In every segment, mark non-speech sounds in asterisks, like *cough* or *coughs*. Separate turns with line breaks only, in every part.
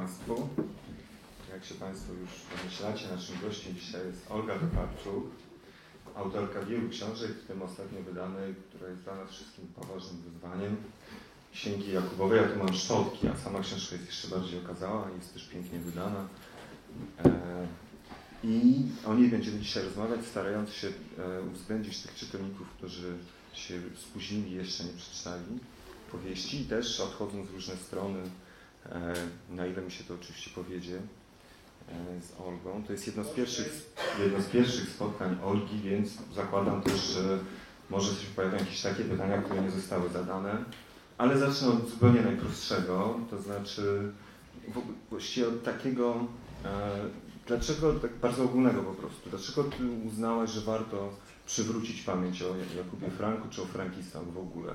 Państwu. Jak się Państwo już domyślacie, naszym gościem dzisiaj jest Olga Tokarczuk, autorka wielu książek, w tym ostatnio wydanej, która jest dla nas wszystkim poważnym wyzwaniem. Księgi Jakubowej, ja tu mam szczotki, a sama książka jest jeszcze bardziej okazała, jest też pięknie wydana. E, I o niej będziemy dzisiaj rozmawiać, starając się e, uwzględnić tych czytelników, którzy się spóźnili, jeszcze nie przeczytali powieści też odchodząc w różne strony, na ile mi się to oczywiście powiedzie e, z Olgą. To jest jedno z pierwszych, jedno z pierwszych spotkań Olgi, więc zakładam też, że może się pojawią jakieś takie pytania, które nie zostały zadane, ale zacznę od zupełnie najprostszego, to znaczy właściwie od takiego, e, dlaczego, tak bardzo ogólnego po prostu, dlaczego ty uznałaś, że warto przywrócić pamięć o Jakubie Franku czy o frankistach w ogóle?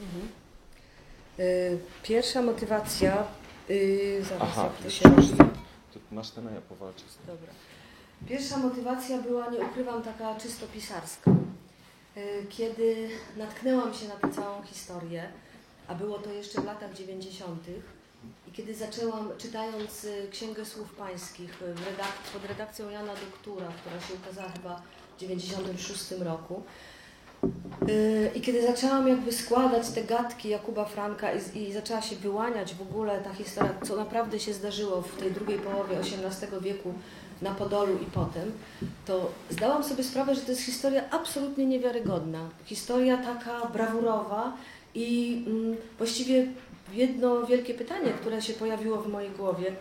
Mhm. Y, pierwsza motywacja. Yy, zaraz,
Aha,
jak to się
masz, to ten, ja.
Dobra. Pierwsza motywacja była, nie ukrywam, taka czysto pisarska. Y, Kiedy natknęłam się na tę całą historię, a było to jeszcze w latach 90., i kiedy zaczęłam, czytając y, Księgę Słów Pańskich y, redak- pod redakcją Jana Doktura, która się ukazała chyba w 96 roku, y, i kiedy zaczęłam jakby składać te gadki Jakuba Franka i, i zaczęła się wyłaniać w ogóle ta historia, co naprawdę się zdarzyło w tej drugiej połowie XVIII wieku na Podolu i potem, to zdałam sobie sprawę, że to jest historia absolutnie niewiarygodna. Historia taka brawurowa i mm, właściwie jedno wielkie pytanie, które się pojawiło w mojej głowie,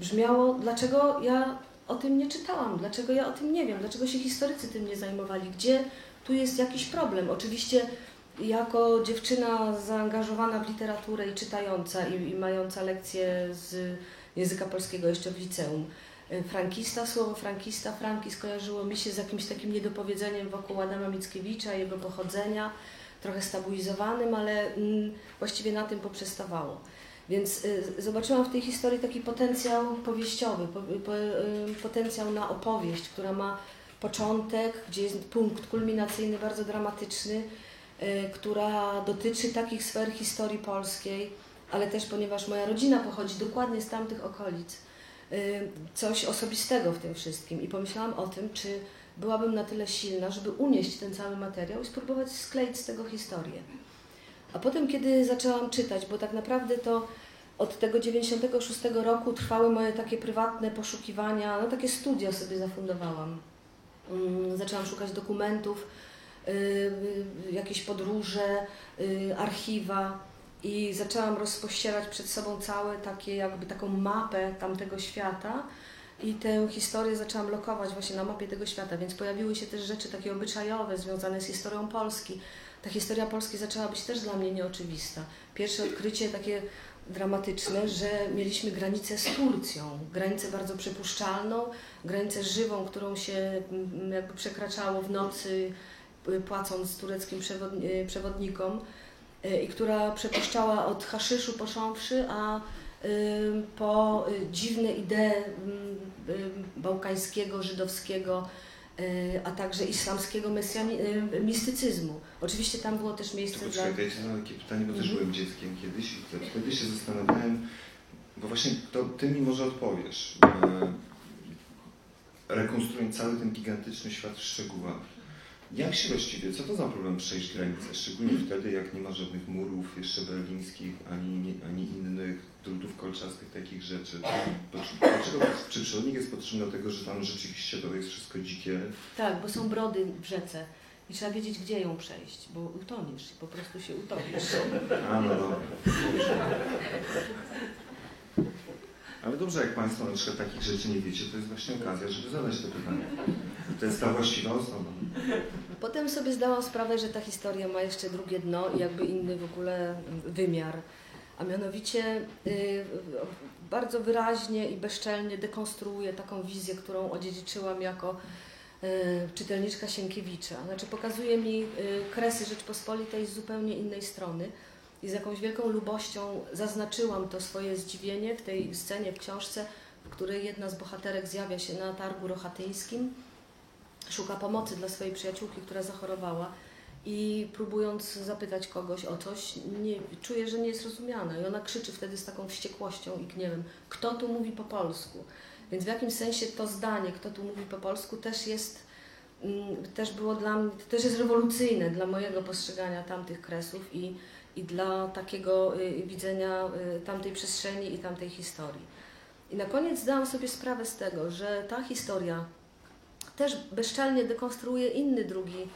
brzmiało, dlaczego ja o tym nie czytałam, dlaczego ja o tym nie wiem, dlaczego się historycy tym nie zajmowali, gdzie tu jest jakiś problem. Oczywiście jako dziewczyna zaangażowana w literaturę i czytająca i, i mająca lekcje z języka polskiego jeszcze w liceum, y, frankista, słowo frankista, franki skojarzyło mi się z jakimś takim niedopowiedzeniem wokół Adama Mickiewicza, jego pochodzenia, trochę stabilizowanym, ale mm, właściwie na tym poprzestawało. Więc y, zobaczyłam w tej historii taki potencjał powieściowy, po, po, y, potencjał na opowieść, która ma początek, gdzie jest punkt kulminacyjny bardzo dramatyczny, y, która dotyczy takich sfer historii polskiej, ale też ponieważ moja rodzina pochodzi dokładnie z tamtych okolic, y, coś osobistego w tym wszystkim. I pomyślałam o tym, czy byłabym na tyle silna, żeby unieść ten cały materiał i spróbować skleić z tego historię. A potem, kiedy zaczęłam czytać, bo tak naprawdę to od tego 96 roku trwały moje takie prywatne poszukiwania, no takie studia sobie zafundowałam. Mm, Zaczęłam szukać dokumentów, y, jakieś podróże, y, archiwa i zaczęłam rozpościerać przed sobą całe takie jakby taką mapę tamtego świata i tę historię zaczęłam lokować właśnie na mapie tego świata, więc pojawiły się też rzeczy takie obyczajowe związane z historią Polski. Ta historia Polski zaczęła być też dla mnie nieoczywista. Pierwsze odkrycie takie dramatyczne, że mieliśmy granicę z Turcją, granicę bardzo przypuszczalną, granicę żywą, którą się mm, jakby przekraczało w nocy, y, płacąc tureckim y, przewodnikom y, i która przepuszczała od haszyszu począwszy, a po dziwne idee mm, bałkańskiego, żydowskiego, a także islamskiego y, mistycyzmu. Oczywiście tam było też
To
miejsce dla...
poczekaj, to ja takie pytanie, bo też
Mhm.
byłem dzieckiem kiedyś i wtedy- się zastanawiałem, bo właśnie to ty mi może odpowiesz, e, rekonstruując cały ten gigantyczny świat w szczegółach. Jak się właściwie, co to za problem przejść granicę? Szczególnie wtedy, jak nie ma żadnych murów jeszcze berlińskich, ani, ani innych drutów kolczastych, takich rzeczy. Dlaczego, czy przewodnik jest potrzebny do tego, że tam rzeczywiście to jest wszystko dzikie?
Tak, bo są brody w rzece i trzeba wiedzieć, gdzie ją przejść, bo utoniesz, po prostu się utopisz.
A, no dobra. Ale dobrze, jak Państwo na przykład takich rzeczy nie wiecie, to jest właśnie okazja, żeby zadać to pytanie. To jest ta właściwa osoba.
Potem sobie zdałam sprawę, że ta historia ma jeszcze drugie dno i jakby inny w ogóle wymiar. A mianowicie y, bardzo wyraźnie i bezczelnie dekonstruuje taką wizję, którą odziedziczyłam jako y, czytelniczka Sienkiewicza. Znaczy pokazuje mi y, kresy Rzeczpospolitej z zupełnie innej strony i z jakąś wielką lubością zaznaczyłam to swoje zdziwienie w tej scenie w książce, w której jedna z bohaterek zjawia się na targu rochatyńskim, szuka pomocy dla swojej przyjaciółki, która zachorowała i próbując zapytać kogoś o coś, nie, że nie jest rozumiana. I ona krzyczy wtedy z taką wściekłością i gniewem, kto tu mówi po polsku? Więc w jakimś sensie to zdanie, kto tu mówi po polsku, też jest, mm, też było dla mnie, też jest rewolucyjne dla mojego postrzegania tamtych kresów i, i dla takiego y, widzenia y, tamtej przestrzeni i tamtej historii. I na koniec zdałam sobie sprawę z tego, że ta historia też bezczelnie dekonstruuje inny drugi,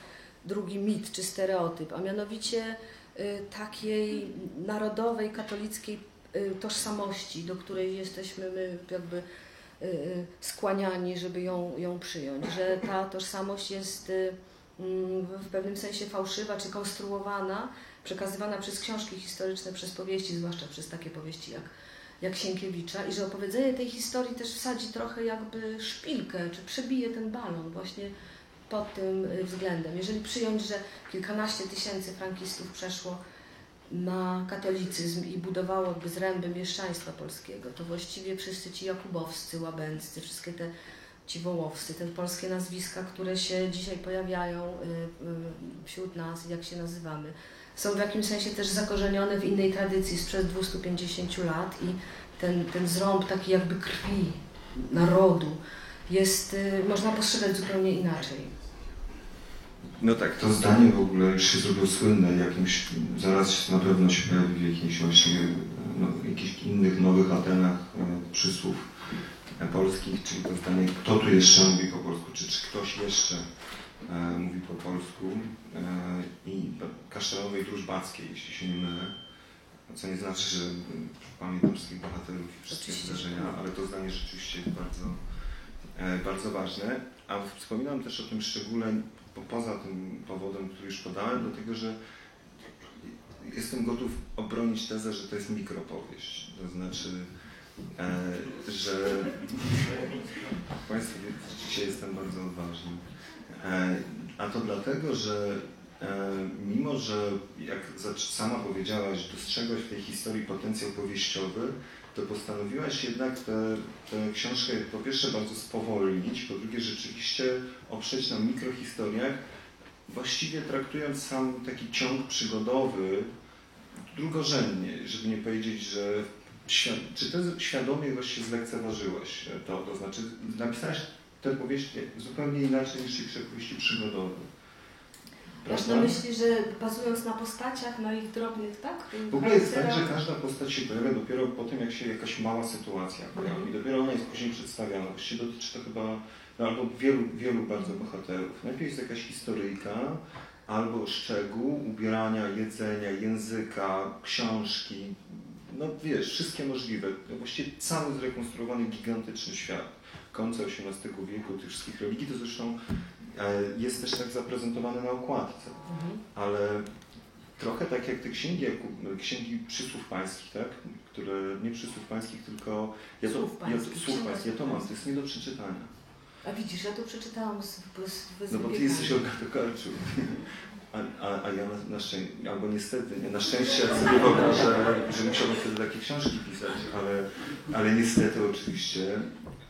drugi mit czy stereotyp, a mianowicie y, takiej narodowej, katolickiej y, tożsamości, do której jesteśmy my jakby y, skłaniani, żeby ją, ją przyjąć, że ta tożsamość jest mm, w pewnym sensie fałszywa czy konstruowana, przekazywana przez książki historyczne, przez powieści, zwłaszcza przez takie powieści jak, jak Sienkiewicza i że opowiedzenie tej historii też wsadzi trochę jakby szpilkę, czy przebije ten balon właśnie pod tym y, względem. Jeżeli przyjąć, że kilkanaście tysięcy frankistów przeszło na katolicyzm i budowało jakby zręby mieszczaństwa polskiego, to właściwie wszyscy ci Jakubowscy, Łabęccy, wszystkie te ci Wołowscy, te polskie nazwiska, które się dzisiaj pojawiają y, y, wśród nas, jak się nazywamy, są w jakimś sensie też zakorzenione w innej tradycji sprzed 250 lat i ten, ten zrąb taki jakby krwi narodu jest, można postrzegać zupełnie inaczej.
No tak, to zdanie w ogóle już się zrobiło słynne jakimś, zaraz na pewno się pojawi w jakimś właśnie, no, jakichś innych nowych Atenach e, przysłów e, polskich, czyli to zdanie, kto tu jeszcze mówi po polsku, czy, czy ktoś jeszcze e, mówi po polsku e, i kasztelowej drużbackiej, jeśli się nie mylę, co nie znaczy, że pamiętam wszystkich bohaterów i wszystkie zdarzenia,
tak.
ale to zdanie rzeczywiście jest bardzo, e, bardzo ważne. A wspominam też o tym szczególe po, poza tym powodem, który już podałem, dlatego że jestem gotów obronić tezę, że to jest mikropowieść. To znaczy, e, że Państwo widzicie, jestem bardzo odważny. E, a to dlatego, że e, mimo, że jak sama powiedziałaś, dostrzegłaś w tej historii potencjał powieściowy, to postanowiłaś jednak tę książkę po pierwsze bardzo spowolnić, po drugie rzeczywiście oprzeć na mikrohistoriach, właściwie traktując sam taki ciąg przygodowy drugorzędnie, żeby nie powiedzieć, że czy ty świadomie właśnie zlekceważyłaś to, to znaczy napisałaś tę powieść zupełnie inaczej niż się przepłyści przygodowy.
Masz na myśli, że bazując na postaciach, na ich drobnych, tak?
W ogóle jest tak, że każda postać się pojawia dopiero po tym, jak się jakaś mała sytuacja pojawi.
Mhm.
Dopiero ona jest później przedstawiana. Właściwie dotyczy to chyba no, albo wielu, wielu bardzo bohaterów. Najpierw jest jakaś historyjka, albo szczegół ubierania, jedzenia, języka, książki. No wiesz, wszystkie możliwe. No, Właściwie cały zrekonstruowany gigantyczny świat. Końca XVIII wieku, tych wszystkich religii, to zresztą jest też tak zaprezentowane na okładce
Mhm.
ale trochę tak jak te księgi, księgi przysłów pańskich, tak? które nie przysłów pańskich, tylko ja to,
Słów
ja,
pańskich,
słów pańskich, ja to mam, to jest nie do przeczytania.
A widzisz, ja to przeczytałam z, z, z
No bo ty jesteś Olga Tokarczuk. A, a, a ja na, na szczęście, albo niestety, nie, na szczęście ja sobie *laughs* wyobrażę, że musiałbym wtedy takie książki pisać, ale, ale niestety oczywiście,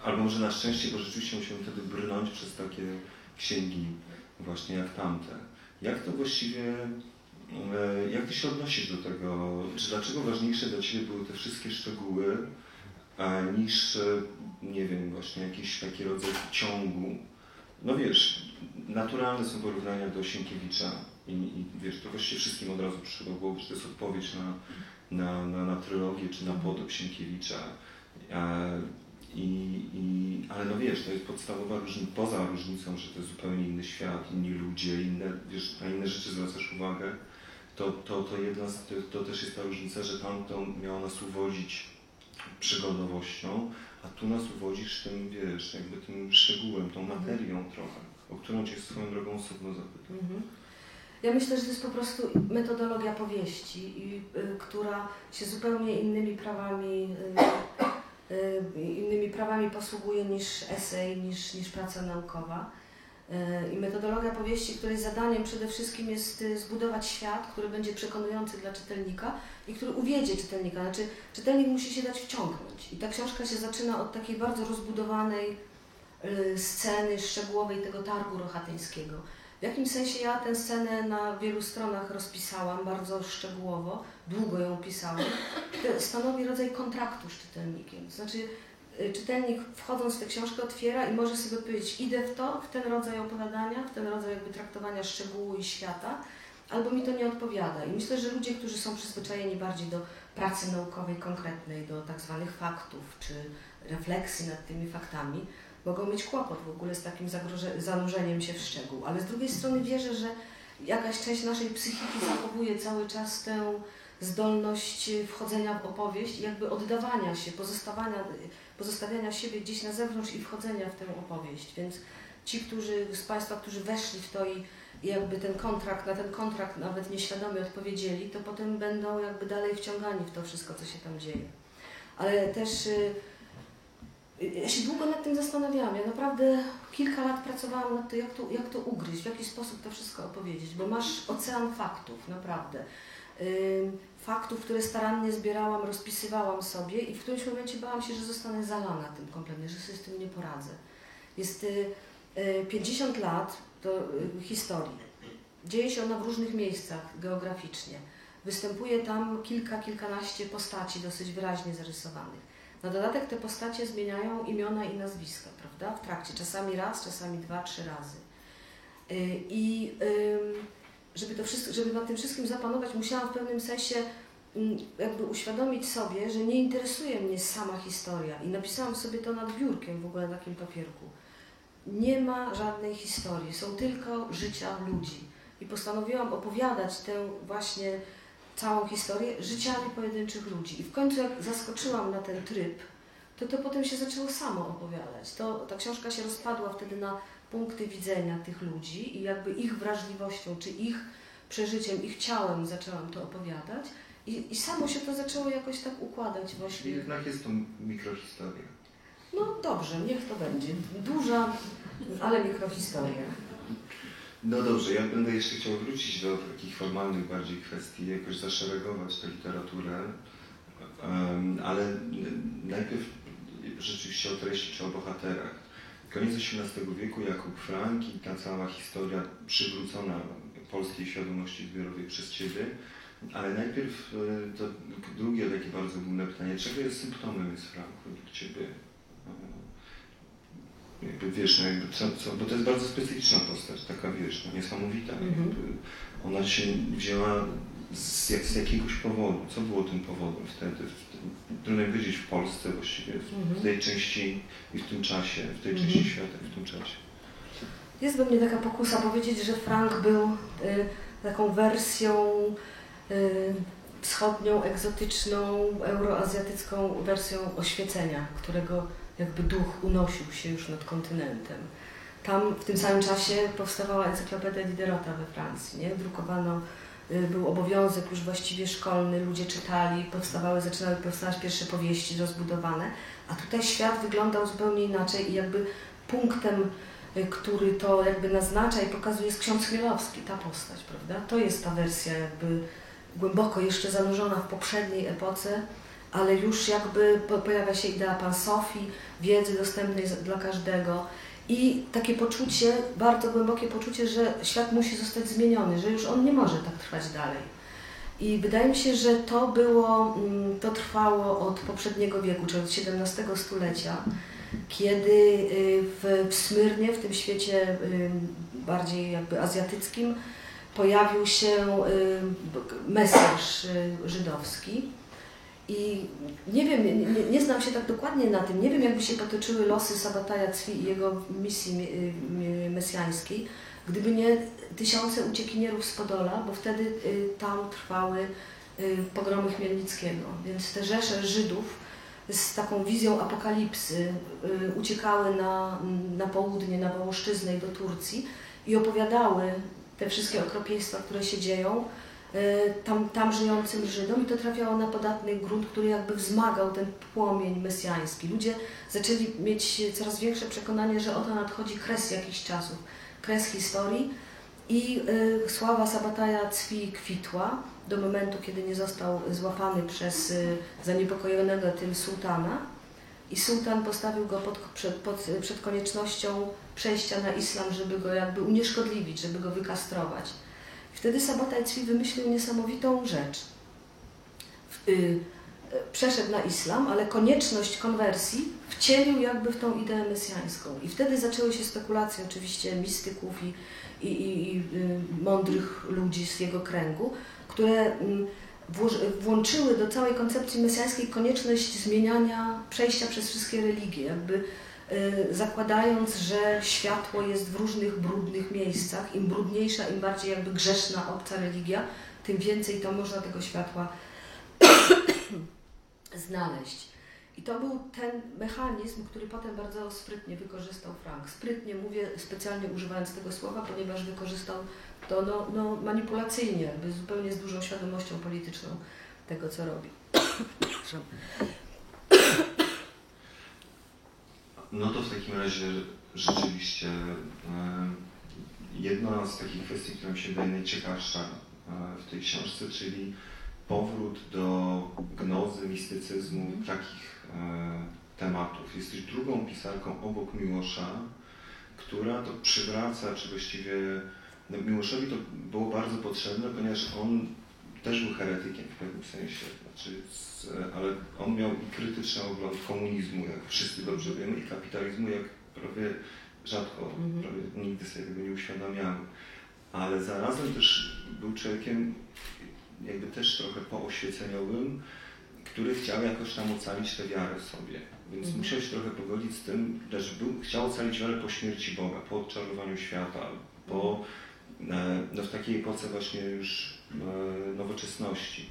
albo może na szczęście, bo rzeczywiście musiałem wtedy brnąć przez takie księgi właśnie jak tamte. Jak to właściwie, e, jak ty się odnosisz do tego, czy dlaczego ważniejsze dla ciebie były te wszystkie szczegóły, e, niż, e, nie wiem, właśnie jakiś taki rodzaj ciągu, no wiesz, naturalne są porównania do Sienkiewicza i, i wiesz, to właściwie wszystkim od razu przyszło głowy, że to jest odpowiedź na, na, na, na trylogię czy na podob Sienkiewicza. I, i, ale no wiesz, to jest podstawowa różnica, poza różnicą, że to jest zupełnie inny świat, inni ludzie, inne, wiesz, na inne rzeczy zwracasz uwagę, to, to, to jedna z, to, to też jest ta różnica, że tam to miało nas uwodzić przygodowością, a tu nas uwodzisz tym, wiesz, jakby tym szczegółem, tą materią trochę, o którą cię swoją drogą osobno zapytam.
Mhm. Ja myślę, że to jest po prostu metodologia powieści, i, y, która się zupełnie innymi prawami, y, innymi prawami posługuje niż esej, niż, niż praca naukowa. Y, I metodologia powieści, której zadaniem przede wszystkim jest y, zbudować świat, który będzie przekonujący dla czytelnika i który uwiedzie czytelnika. Znaczy, czytelnik musi się dać wciągnąć. I ta książka się zaczyna od takiej bardzo rozbudowanej y, sceny szczegółowej tego targu rochatyńskiego. W jakimś sensie ja tę scenę na wielu stronach rozpisałam bardzo szczegółowo, długo ją pisałam. Stanowi rodzaj kontraktu z czytelnikiem. To znaczy, y, czytelnik wchodząc w tę książkę otwiera i może sobie odpowiedzieć, idę w to, w ten rodzaj opowiadania, w ten rodzaj jakby traktowania szczegółu i świata, albo mi to nie odpowiada. I myślę, że ludzie, którzy są przyzwyczajeni bardziej do pracy naukowej konkretnej, do tak zwanych faktów, czy refleksji nad tymi faktami, mogą mieć kłopot w ogóle z takim zanurzeniem się w szczegół. Ale z drugiej strony wierzę, że jakaś część naszej psychiki zachowuje cały czas tę zdolność wchodzenia w opowieść i jakby oddawania się, pozostawania, pozostawiania siebie gdzieś na zewnątrz i wchodzenia w tę opowieść. Więc ci, którzy z Państwa, którzy weszli w to i jakby ten kontrakt, na ten kontrakt nawet nieświadomie odpowiedzieli, to potem będą jakby dalej wciągani w to wszystko, co się tam dzieje. Ale też y, y, ja się długo nad tym zastanawiałam. Ja naprawdę kilka lat pracowałam nad tym, jak to, jak to ugryźć, w jaki sposób to wszystko opowiedzieć, bo masz ocean faktów, naprawdę. Faktów, które starannie zbierałam, rozpisywałam sobie i w którymś momencie bałam się, że zostanę zalana tym kompletnie, że sobie z tym nie poradzę. Jest 50 y, lat, do y, historii. Dzieje się ona w różnych miejscach geograficznie. Występuje tam kilka, kilkanaście postaci dosyć wyraźnie zarysowanych. Na dodatek te postacie zmieniają imiona i nazwiska, prawda? W trakcie, czasami raz, czasami dwa, trzy razy. Y, I żeby, to wszystko, żeby nad tym wszystkim zapanować, musiałam w pewnym sensie mm, jakby uświadomić sobie, że nie interesuje mnie sama historia. I napisałam sobie to nad biurkiem w ogóle na takim papierku nie ma żadnej historii, są tylko życia ludzi. I postanowiłam opowiadać tę właśnie całą historię życiami pojedynczych ludzi. I w końcu jak zaskoczyłam na ten tryb, to to potem się zaczęło samo opowiadać. To, ta książka się rozpadła wtedy na punkty widzenia tych ludzi i jakby ich wrażliwością, czy ich przeżyciem, ich ciałem zaczęłam to opowiadać. I, i samo się to zaczęło jakoś tak układać właśnie.
Jednak jest to mikrohistoria.
No dobrze, niech to będzie. Duża, ale mikrohistoria.
No dobrze, ja będę jeszcze chciał wrócić do takich formalnych bardziej kwestii, jakoś zaszeregować tę literaturę, ale najpierw rzeczywiście o treści czy o bohaterach. Koniec XVIII wieku, Jakub Frank i ta cała historia przywrócona polskiej świadomości zbiorowej przez Ciebie, ale najpierw e, to drugie takie bardzo ogólne pytanie, czego jest symptomem jest Frank według Ciebie? Jakby wiesz, no jakby co, co, bo to jest bardzo specyficzna postać, taka wiesz, no niesamowita. Mhm. Ona się wzięła z, jak, z jakiegoś powodu. Co było tym powodem wtedy? W, trudno powiedzieć w Polsce właściwie, w, mhm. tej części i w tym czasie, w tej mhm. części świata i w tym czasie.
Jest we mnie taka pokusa powiedzieć, że Frank był y, taką wersją y, wschodnią, egzotyczną, euroazjatycką wersją oświecenia, którego jakby duch unosił się już nad kontynentem. Tam w tym samym czasie powstawała encyklopedia Diderota we Francji, nie? Drukowano, y, był obowiązek już właściwie szkolny, ludzie czytali, powstawały, zaczynały powstawać pierwsze powieści rozbudowane, a tutaj świat wyglądał zupełnie inaczej i jakby punktem, y, który to jakby naznacza i pokazuje jest ksiądz Chmielowski, ta postać, prawda? To jest ta wersja jakby głęboko jeszcze zanurzona w poprzedniej epoce, ale już jakby pojawia się idea pan Sofii, wiedzy dostępnej dla każdego i takie poczucie, bardzo głębokie poczucie, że świat musi zostać zmieniony, że już on nie może tak trwać dalej. I wydaje mi się, że to było, mm, to trwało od poprzedniego wieku, czyli od XVII stulecia, kiedy y, w, w Smyrnie, w tym świecie y, bardziej jakby azjatyckim, pojawił się y, Mesjasz żydowski i nie wiem, nie, nie, znam się tak dokładnie na tym, nie wiem jakby się potoczyły losy Sabataja Cwi i jego misji mesjańskiej, gdyby nie tysiące uciekinierów z Podola, bo wtedy y, tam trwały y, pogromy Chmielnickiego. Więc te rzesze Żydów z taką wizją apokalipsy y, uciekały na, na południe, na Wołoszczyznę i do Turcji i opowiadały te wszystkie okropieństwa, które się dzieją, tam, tam żyjącym Żydom i to trafiało na podatny grunt, który jakby wzmagał ten płomień mesjański. Ludzie zaczęli mieć coraz większe przekonanie, że oto nadchodzi kres jakichś czasów, kres historii i y, sława Sabataja Cwi kwitła do momentu, kiedy nie został złapany przez y, zaniepokojonego tym sułtana i sułtan postawił go pod, przed, pod, przed koniecznością przejścia na islam, żeby go jakby unieszkodliwić, żeby go wykastrować. Wtedy Sabataj Cwi wymyślił niesamowitą rzecz. Y, przeszedł na islam, ale konieczność konwersji wcielił jakby w tą ideę mesjańską. I wtedy zaczęły się spekulacje oczywiście mistyków i, i, i, i y, mądrych ludzi z jego kręgu, które mm, włączyły do całej koncepcji mesjańskiej konieczność zmieniania, przejścia przez wszystkie religie, jakby y, zakładając, że światło jest w różnych brudnych miejscach. Im brudniejsza, im bardziej jakby grzeszna obca religia, tym więcej to można tego światła *coughs* znaleźć. I to był ten mechanizm, który potem bardzo sprytnie wykorzystał Frank. Sprytnie mówię, specjalnie używając tego słowa, ponieważ wykorzystał to no, no, manipulacyjnie, zupełnie z dużą świadomością polityczną tego, co robi. *coughs*
No to w takim razie rzeczywiście e, jedna z takich kwestii, która mi się wydaje najciekawsza e, w tej książce, czyli powrót do gnozy, mistycyzmu, mm. takich e, tematów. Jesteś drugą pisarką obok Miłosza, która to przywraca, czy właściwie no, Miłoszowi to było bardzo potrzebne, ponieważ on też był heretykiem w pewnym sensie, z, ale on miał i krytyczny ogląd komunizmu, jak wszyscy dobrze wiemy, i kapitalizmu, jak prawie rzadko, -hmm. prawie nigdy sobie tego nie uświadamiamy. Ale zarazem też był człowiekiem jakby też trochę pooświeceniowym, który chciał jakoś tam ocalić tę wiarę sobie. Więc mhm. musiał się trochę pogodzić z tym, że był, chciał ocalić wiarę po śmierci Boga, po odczarowaniu świata, po, e, no w takiej epoce właśnie już e, nowoczesności.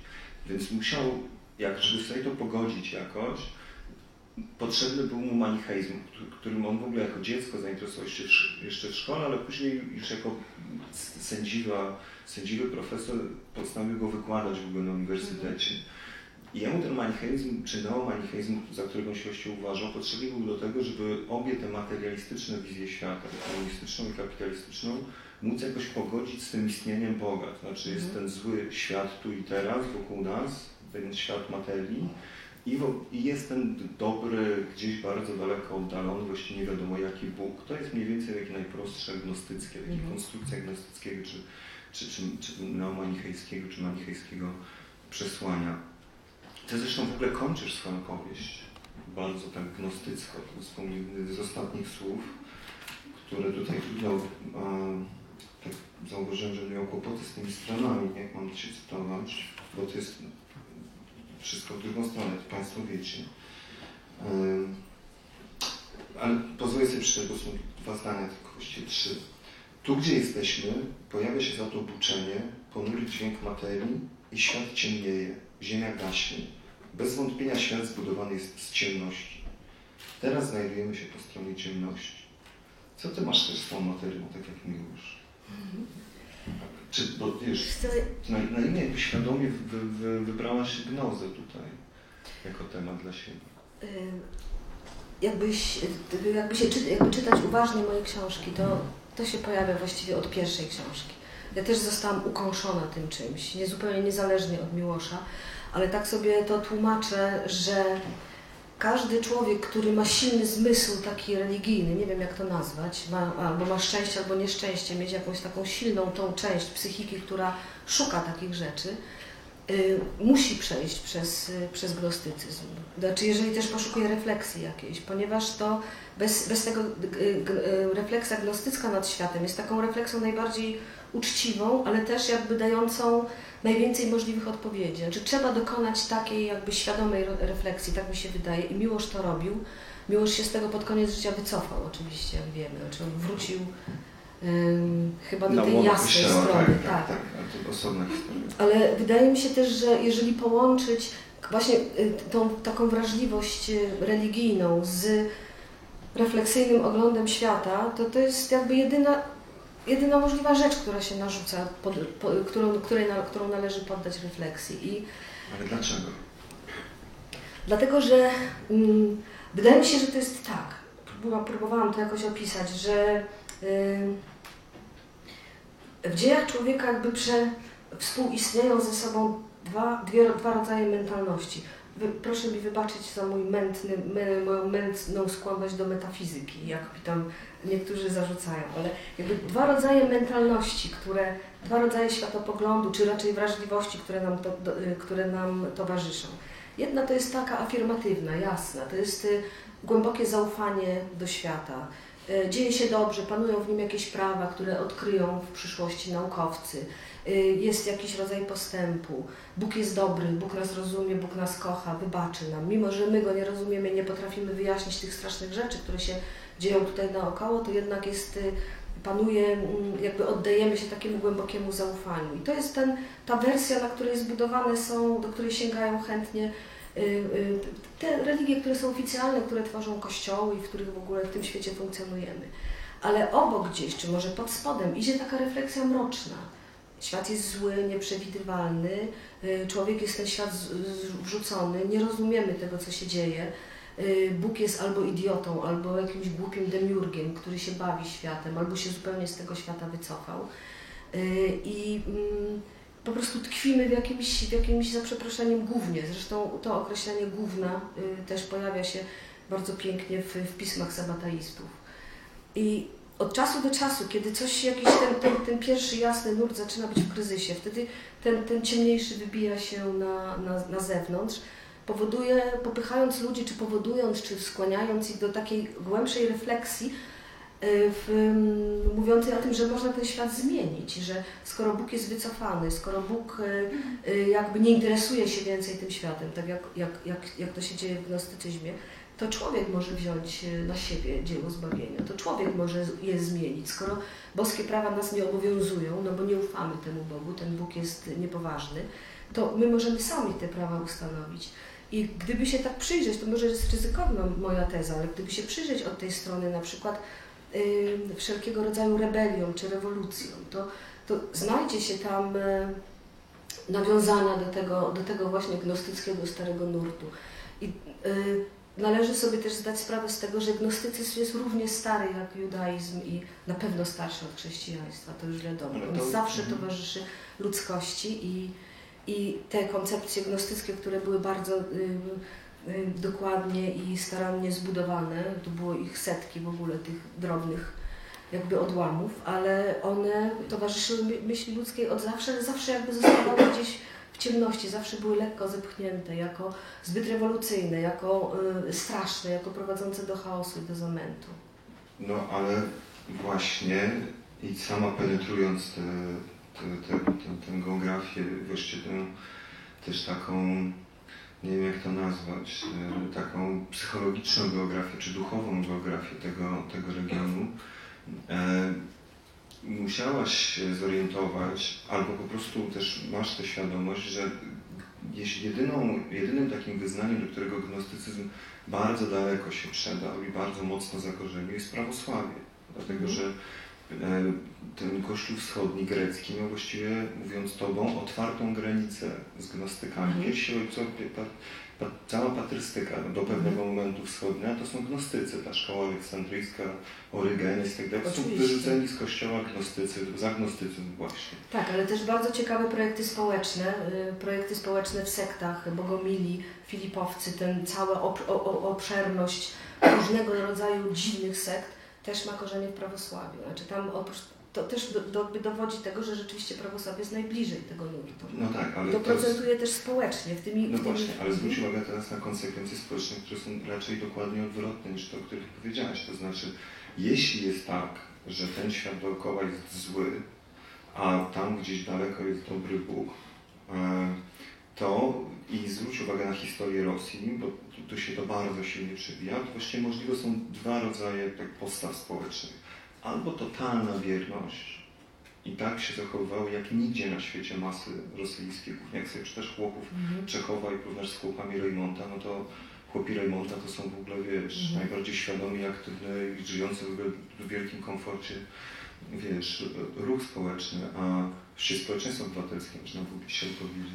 Więc musiał, jak żeby sobie to pogodzić jakoś, potrzebny był mu manicheizm, którym on w ogóle jako dziecko zainteresował się jeszcze w szkole, ale później już jako sędziwa sędziwy profesor postanowił go wykładać w ogóle na uniwersytecie. I jemu ten manicheizm, czy neomanicheizm, za którego się właściwie uważał, potrzebny był do tego, żeby obie te materialistyczne wizje świata, komunistyczną i kapitalistyczną, móc jakoś pogodzić z tym istnieniem Boga. To znaczy jest mhm. ten zły świat tu i teraz wokół nas, ten świat materii, i, I, jest ten dobry, gdzieś bardzo daleko oddalony, właściwie nie wiadomo jaki Bóg. To jest mniej więcej takie najprostsze gnostyckie, takie konstrukcja gnostyckiego, czy czy, czy, czy neomanichejskiego, czy manichejskiego przesłania. Ty zresztą w ogóle kończysz swoją powieść bardzo tak gnostycko. To z ostatnich słów, które tutaj trudno, tak zauważyłem, że miał kłopoty z tymi stronami, jak mam się cytować, bo to jest wszystko w drugą stronę, to Państwo wiecie. ale pozwolę sobie przeczytać, bo są dwa zdania, tylko właściwie trzy. Tu, gdzie jesteśmy, pojawia się za to buczenie, ponury dźwięk materii i świat ciemnieje, ziemia gaśnie. Bez wątpienia świat zbudowany jest z ciemności. Teraz znajdujemy się po stronie ciemności. Co ty masz też z tą materią, tak jak miłość? Czy, bo wiesz, na, na imię jakby świadomie wy, wy, wybrałaś gnozę tutaj, jako temat dla siebie.
Jakbyś, jakby, się, jakby czytać uważnie moje książki, to to się pojawia właściwie od pierwszej książki. Ja też zostałam ukąszona tym czymś, nie zupełnie niezależnie od Miłosza, ale tak sobie to tłumaczę, że każdy człowiek, który ma silny zmysł taki religijny, nie wiem jak to nazwać, ma, albo ma szczęście, albo nieszczęście, mieć jakąś taką silną tą część psychiki, która szuka takich rzeczy, y, musi przejść przez, y, przez gnostycyzm. Znaczy, jeżeli też poszukuje refleksji jakiejś, ponieważ to bez, bez tego refleksja gnostycka nad światem jest taką refleksją najbardziej uczciwą, ale też jakby dającą najwięcej możliwych odpowiedzi. Znaczy trzeba dokonać takiej jakby świadomej refleksji, tak mi się wydaje i Miłosz to robił. Miłosz się z tego pod koniec życia wycofał oczywiście, jak wiemy, znaczy on wrócił um, chyba do tej jasnej strony.
Tak, tak, tak. tak
Ale wydaje mi się też, że jeżeli połączyć właśnie y, tą taką wrażliwość y, religijną z refleksyjnym oglądem świata, to to jest jakby jedyna, jedyna możliwa rzecz, która się narzuca, pod, po, którą, której, na, którą należy poddać refleksji. I
Ale dlaczego?
Dlatego, że mm, wydaje mi się, że to jest tak. próbowałam to jakoś opisać, że yy, w dziejach człowieka jakby prze, współistnieją ze sobą dwa, dwie, dwa rodzaje mentalności. Proszę mi wybaczyć za mój mętny, my, moją mętną skłonność do metafizyki, jak mi tam niektórzy zarzucają, ale jakby dwa rodzaje mentalności, które, dwa rodzaje światopoglądu, czy raczej wrażliwości, które nam, to, do, y, które nam towarzyszą. Jedna to jest taka afirmatywna, jasna, to jest y, głębokie zaufanie do świata. Y, dzieje się dobrze, panują w nim jakieś prawa, które odkryją w przyszłości naukowcy. Jest jakiś rodzaj postępu. Bóg jest dobry, Bóg nas rozumie, Bóg nas kocha, wybaczy nam. Mimo, że my go nie rozumiemy, nie potrafimy wyjaśnić tych strasznych rzeczy, które się dzieją tutaj naokoło, to jednak jest, y, panuje, mm, jakby oddajemy się takiemu głębokiemu zaufaniu. I to jest ten, ta wersja, na której zbudowane są, do której sięgają chętnie y, y, te religie, które są oficjalne, które tworzą kościoły i w których w ogóle w tym świecie funkcjonujemy. Ale obok gdzieś, czy może pod spodem, idzie taka refleksja mroczna. Świat jest zły, nieprzewidywalny, człowiek jest ten świat wrzucony, nie rozumiemy tego, co się dzieje. Y, Bóg jest albo idiotą, albo jakimś głupim demiurgiem, który się bawi światem, albo się zupełnie z tego świata wycofał. Y, I mm, po prostu tkwimy w jakimś, w jakimś za przeproszeniem gównie. Zresztą to określenie gówna y, też pojawia się bardzo pięknie w, w pismach sabataistów. I od czasu do czasu, kiedy coś, jakiś ten, ten, ten pierwszy jasny nurt zaczyna być w kryzysie, wtedy ten, ten ciemniejszy wybija się na, na, na zewnątrz, powoduje, popychając ludzi, czy powodując, czy skłaniając ich do takiej głębszej refleksji, y, w, mm, mówiącej o tym, że można ten świat zmienić, że skoro Bóg jest wycofany, skoro Bóg y, y, jakby nie interesuje się więcej tym światem, tak jak, jak, jak, jak to się dzieje w gnostycyzmie, to człowiek może wziąć na siebie dzieło zbawienia, to człowiek może je zmienić. Skoro boskie prawa nas nie obowiązują, no bo nie ufamy temu Bogu, ten Bóg jest niepoważny, to my możemy sami te prawa ustanowić. I gdyby się tak przyjrzeć, to może jest ryzykowna moja teza, ale gdyby się przyjrzeć od tej strony na przykład yy, wszelkiego rodzaju rebelią czy rewolucją, to, to znajdzie się tam yy, nawiązania do tego, do tego właśnie gnostyckiego starego nurtu. I yy, należy sobie też zdać sprawę z tego, że gnostycyzm jest równie stary jak judaizm i na pewno starszy od chrześcijaństwa, to już wiadomo. On zawsze mhm. towarzyszy ludzkości i i te koncepcje gnostyckie, które były bardzo y, y, dokładnie i starannie zbudowane, to było ich setki w ogóle tych drobnych jakby odłamów, ale one towarzyszyły myśli ludzkiej od zawsze, zawsze jakby zostawały gdzieś ciemności, zawsze były lekko zepchnięte, jako zbyt rewolucyjne, jako y, straszne, jako prowadzące do chaosu i do zamętu.
No ale właśnie i sama penetrując te tę, tę, tę, geografię, wreszcie tę też taką, nie wiem jak to nazwać, e, taką psychologiczną geografię, czy duchową geografię tego, tego regionu, e, musiałaś się zorientować, albo po prostu też masz tę świadomość, że jedyną, jedynym takim wyznaniem, do którego gnostycyzm bardzo daleko się przedał i bardzo mocno zakorzenił, jest prawosławie. Dlatego, mhm. że E, ten Kościół wschodni, grecki, miał właściwie, mówiąc Tobą, otwartą granicę z gnostykami. Mm. Pierwsi ojcowie, pa, pa, cała patrystyka do pewnego mm. momentu wschodnia to są gnostycy, ta szkoła aleksandryjska, Orygenes i tak dalej. Są wyrzuceni z kościoła gnostycy, za gnostycyzm właśnie.
Tak, ale też bardzo ciekawe projekty społeczne, y, projekty społeczne w sektach, Bogomili, Filipowcy, ten cała obszerność różnego rodzaju dziwnych sekt też ma korzenie w prawosławiu. Znaczy tam oprócz, to też do, do, dowodzi tego, że rzeczywiście prawosławie jest najbliżej tego nurtu.
No tak, ale
to, to procentuje jest... też społecznie w tymi...
No
w
tymi... właśnie, ale zwróć uwagę teraz na konsekwencje społeczne, które są raczej dokładnie odwrotne niż to, o których powiedziałaś. To znaczy, jeśli jest tak, że ten świat dookoła jest zły, a tam gdzieś daleko jest dobry Bóg, e, to i zwróć uwagę na historię Rosji, bo tu się to bardzo silnie przebija, to właściwie możliwe są dwa rodzaje tak, postaw społecznych. Albo totalna wierność i tak się zachowywały jak nigdzie na świecie masy rosyjskie, jak sobie czytasz chłopów -hmm. Czechowa i porównasz z chłopami Reymonta, no to chłopi Reymonta to są w ogóle, wiesz, -hmm. najbardziej świadomi, aktywni i żyjący w, w wielkim komforcie, wiesz, ruch społeczny, a wszystkie społeczeństwo obywatelskie, można by się powiedzieć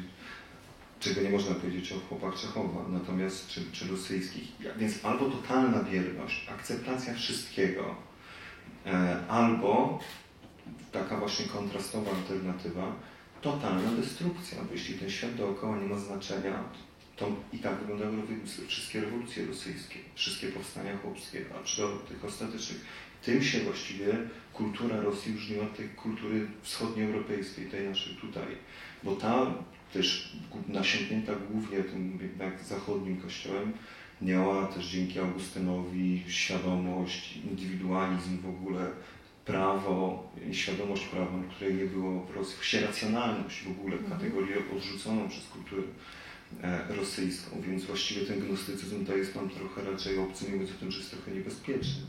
czego nie można powiedzieć o chłopach Czechowa, natomiast czy, czy rosyjskich. Więc albo totalna wierność, akceptacja wszystkiego, albo taka właśnie kontrastowa alternatywa, totalna destrukcja. Bo jeśli ten świat dookoła nie ma znaczenia, to i tak wyglądały wszystkie rewolucje rosyjskie, wszystkie powstania chłopskie, aż do tych ostatecznych. Tym się właściwie kultura Rosji różniła od tej kultury wschodnioeuropejskiej, tej naszej tutaj, bo ta też nasiąknięta głównie tym jednak zachodnim kościołem, miała też dzięki Augustynowi świadomość, indywidualizm w ogóle, prawo i świadomość prawną, której nie było w Rosji, właściwie racjonalność w ogóle,
Mhm.
kategorię odrzuconą przez kulturę e, rosyjską, więc właściwie ten gnostycyzm to jest nam trochę raczej obcy, mówiąc o tym, że jest trochę niebezpieczny.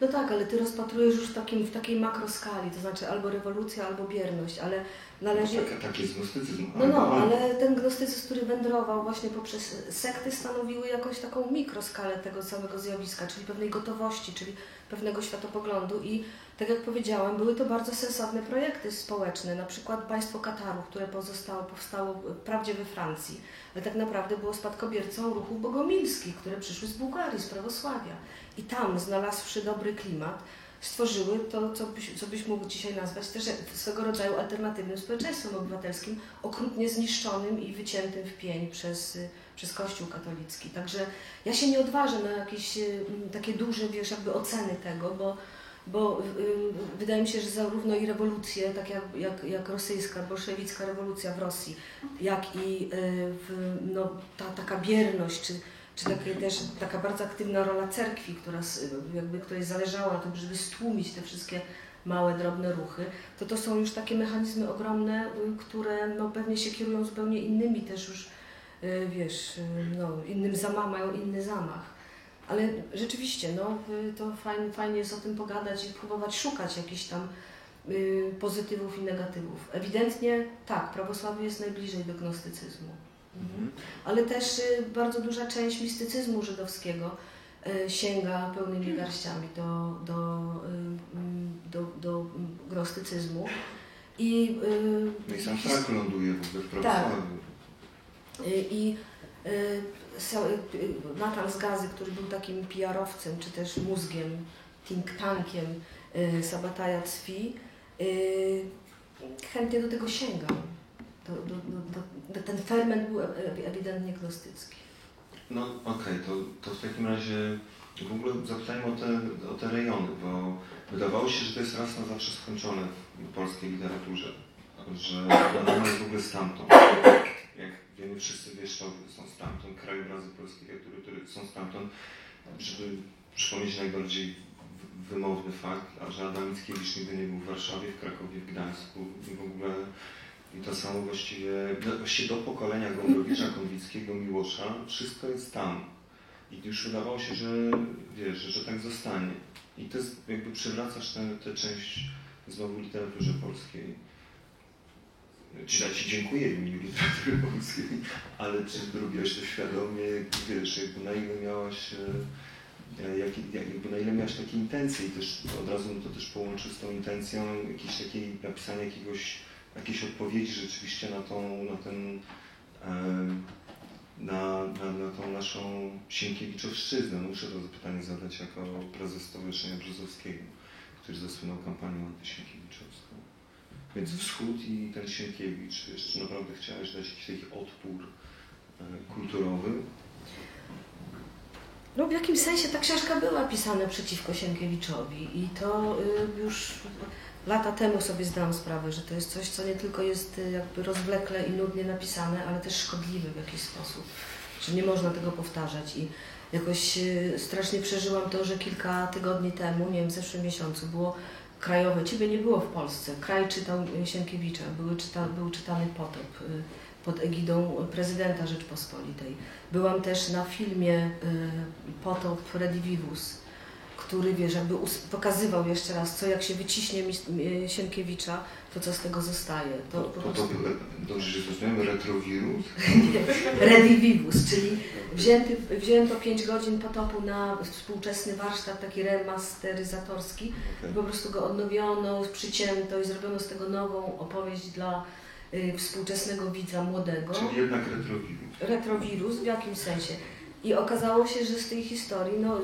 No tak, ale ty rozpatrujesz już w, takim, w takiej makroskali, to znaczy albo rewolucja, albo bierność, ale należy...
Tak, tak jest gnostycyzm.
No, no, ale ten gnostycyzm, który wędrował właśnie poprzez sekty, stanowiły jakąś taką mikroskalę tego całego zjawiska, czyli pewnej gotowości, czyli pewnego światopoglądu i tak jak powiedziałam, były to bardzo sensowne projekty społeczne, na przykład państwo Kataru, które pozostało, powstało wprawdzie we Francji, ale tak naprawdę było spadkobiercą ruchów bogomilskich, które przyszły z Bułgarii, z prawosławia. I tam, znalazłszy dobry klimat, stworzyły to, co byś, co byś mógł dzisiaj nazwać też swego rodzaju alternatywnym społeczeństwem obywatelskim, okrutnie zniszczonym i wyciętym w pień przez, y, przez Kościół katolicki. Także ja się nie odważę na jakieś y, takie duże, wiesz, jakby oceny tego, bo, bo y, wydaje mi się, że zarówno i rewolucje, tak jak, jak, jak rosyjska, bolszewicka rewolucja w Rosji, jak i y, w, no, ta taka bierność, czy, czy takie też taka bardzo aktywna rola cerkwi, która, jakby, której zależało na tym, żeby stłumić te wszystkie małe, drobne ruchy, to to są już takie mechanizmy ogromne, y, które no, pewnie się kierują zupełnie innymi też już, y, wiesz, y, no, innym zamach, mają inny zamach. Ale rzeczywiście, no, to fajnie, fajnie jest o tym pogadać i próbować szukać jakichś tam pozytywów i negatywów. Ewidentnie tak, prawosławie jest najbliżej do gnostycyzmu. Mhm. Ale też y, bardzo duża część mistycyzmu żydowskiego y, sięga pełnymi garściami do, do, y, do, do gnostycyzmu. I,
No i sam Frank ląduje w
Tak. I Nathan z Gazy, który był takim PR-owcem, czy też mózgiem, think tankiem Sabataja Cwi, chętnie do tego sięgał. Do, do, do, ten ferment był ewidentnie gnostycki.
No okej, to, to w takim razie w ogóle zapytajmy o te, o te rejony, bo wydawało się, że to jest raz na zawsze skończone w polskiej literaturze, że Adama jest w ogóle stamtąd. Jak wiemy, wszyscy wieszczowie są stamtąd, krajobrazy polskiej literatury które są stamtąd, żeby przypomnieć najbardziej wymowny fakt, a że Adam Mickiewicz nigdy nie był w Warszawie, w Krakowie, w Gdańsku i w ogóle i to samo właściwie, do, właściwie do pokolenia Gombrowicza, Konwickiego, Miłosza, wszystko jest tam. I już wydawało się, że wiesz, że, tak zostanie. I to jest, jakby przywracasz tę część znowu literaturze polskiej. Ci, ja Ci dziękuję w imieniu literatury polskiej, ale czy robiłaś to świadomie, wiesz, jakby na ile miałaś, e, jak, jak- jakby na ile miałaś takie intencje i też od razu to też połączył z tą intencją jakiejś takiej napisania jakiegoś jakieś odpowiedzi rzeczywiście na tą, na ten, em, na, na, na tą naszą Sienkiewiczowszczyznę. No Muszę to pytanie zadać jako prezes Stowarzyszenia Brzozowskiego, który zasłynął kampanią antysienkiewiczowską. Więc wschód i ten Sienkiewicz, wiesz, czy naprawdę chciałeś dać jakiś taki odpór e, kulturowy?
No w jakimś sensie ta książka była pisana przeciwko Sienkiewiczowi i to y, już lata temu sobie zdałam sprawę, że to jest coś, co nie tylko jest y, jakby rozwlekle i nudnie napisane, ale też szkodliwe w jakiś sposób, że nie można tego powtarzać i jakoś y, strasznie przeżyłam to, że kilka tygodni temu, nie wiem, w zeszłym miesiącu było krajowe, Ciebie nie było w Polsce, kraj czytał Sienkiewicza, były czyta, był czytany potop y, pod egidą prezydenta Rzeczpospolitej. Byłam też na filmie Potop Redivivus, który wiesz, jakby pokazywał jeszcze raz, co jak się wyciśnie Sienkiewicza, to co z tego zostaje. To po
To, to,
prostu
dobrze, że zrozumiałem, retrowirus? *laughs*
Redivivus, czyli wzięty, wzięto 5 godzin potopu na współczesny warsztat taki remasteryzatorski i po prostu go odnowiono, przycięto i zrobiono z tego nową opowieść dla y, współczesnego widza młodego.
Czyli jednak retrowirus.
retrowirus w jakimś sensie. I okazało się, że z tej historii, no,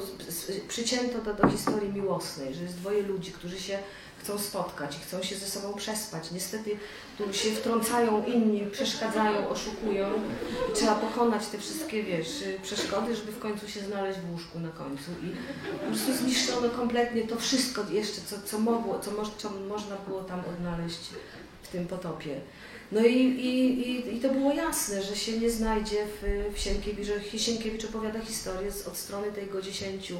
przycięto to do historii miłosnej, że jest dwoje ludzi, którzy się chcą spotkać i chcą się ze sobą przespać. Niestety tu się wtrącają inni, przeszkadzają, oszukują i trzeba pokonać te wszystkie, wiesz, przeszkody, żeby w końcu się znaleźć w łóżku na końcu. I po prostu zniszczono kompletnie to wszystko jeszcze, co, co mogło, co, mo co można było tam odnaleźć w tym potopie. No i, i, i, i to było jasne, że się nie znajdzie w, w Sienkiewicz, że Sienkiewicz opowiada historię z, od strony tego 10,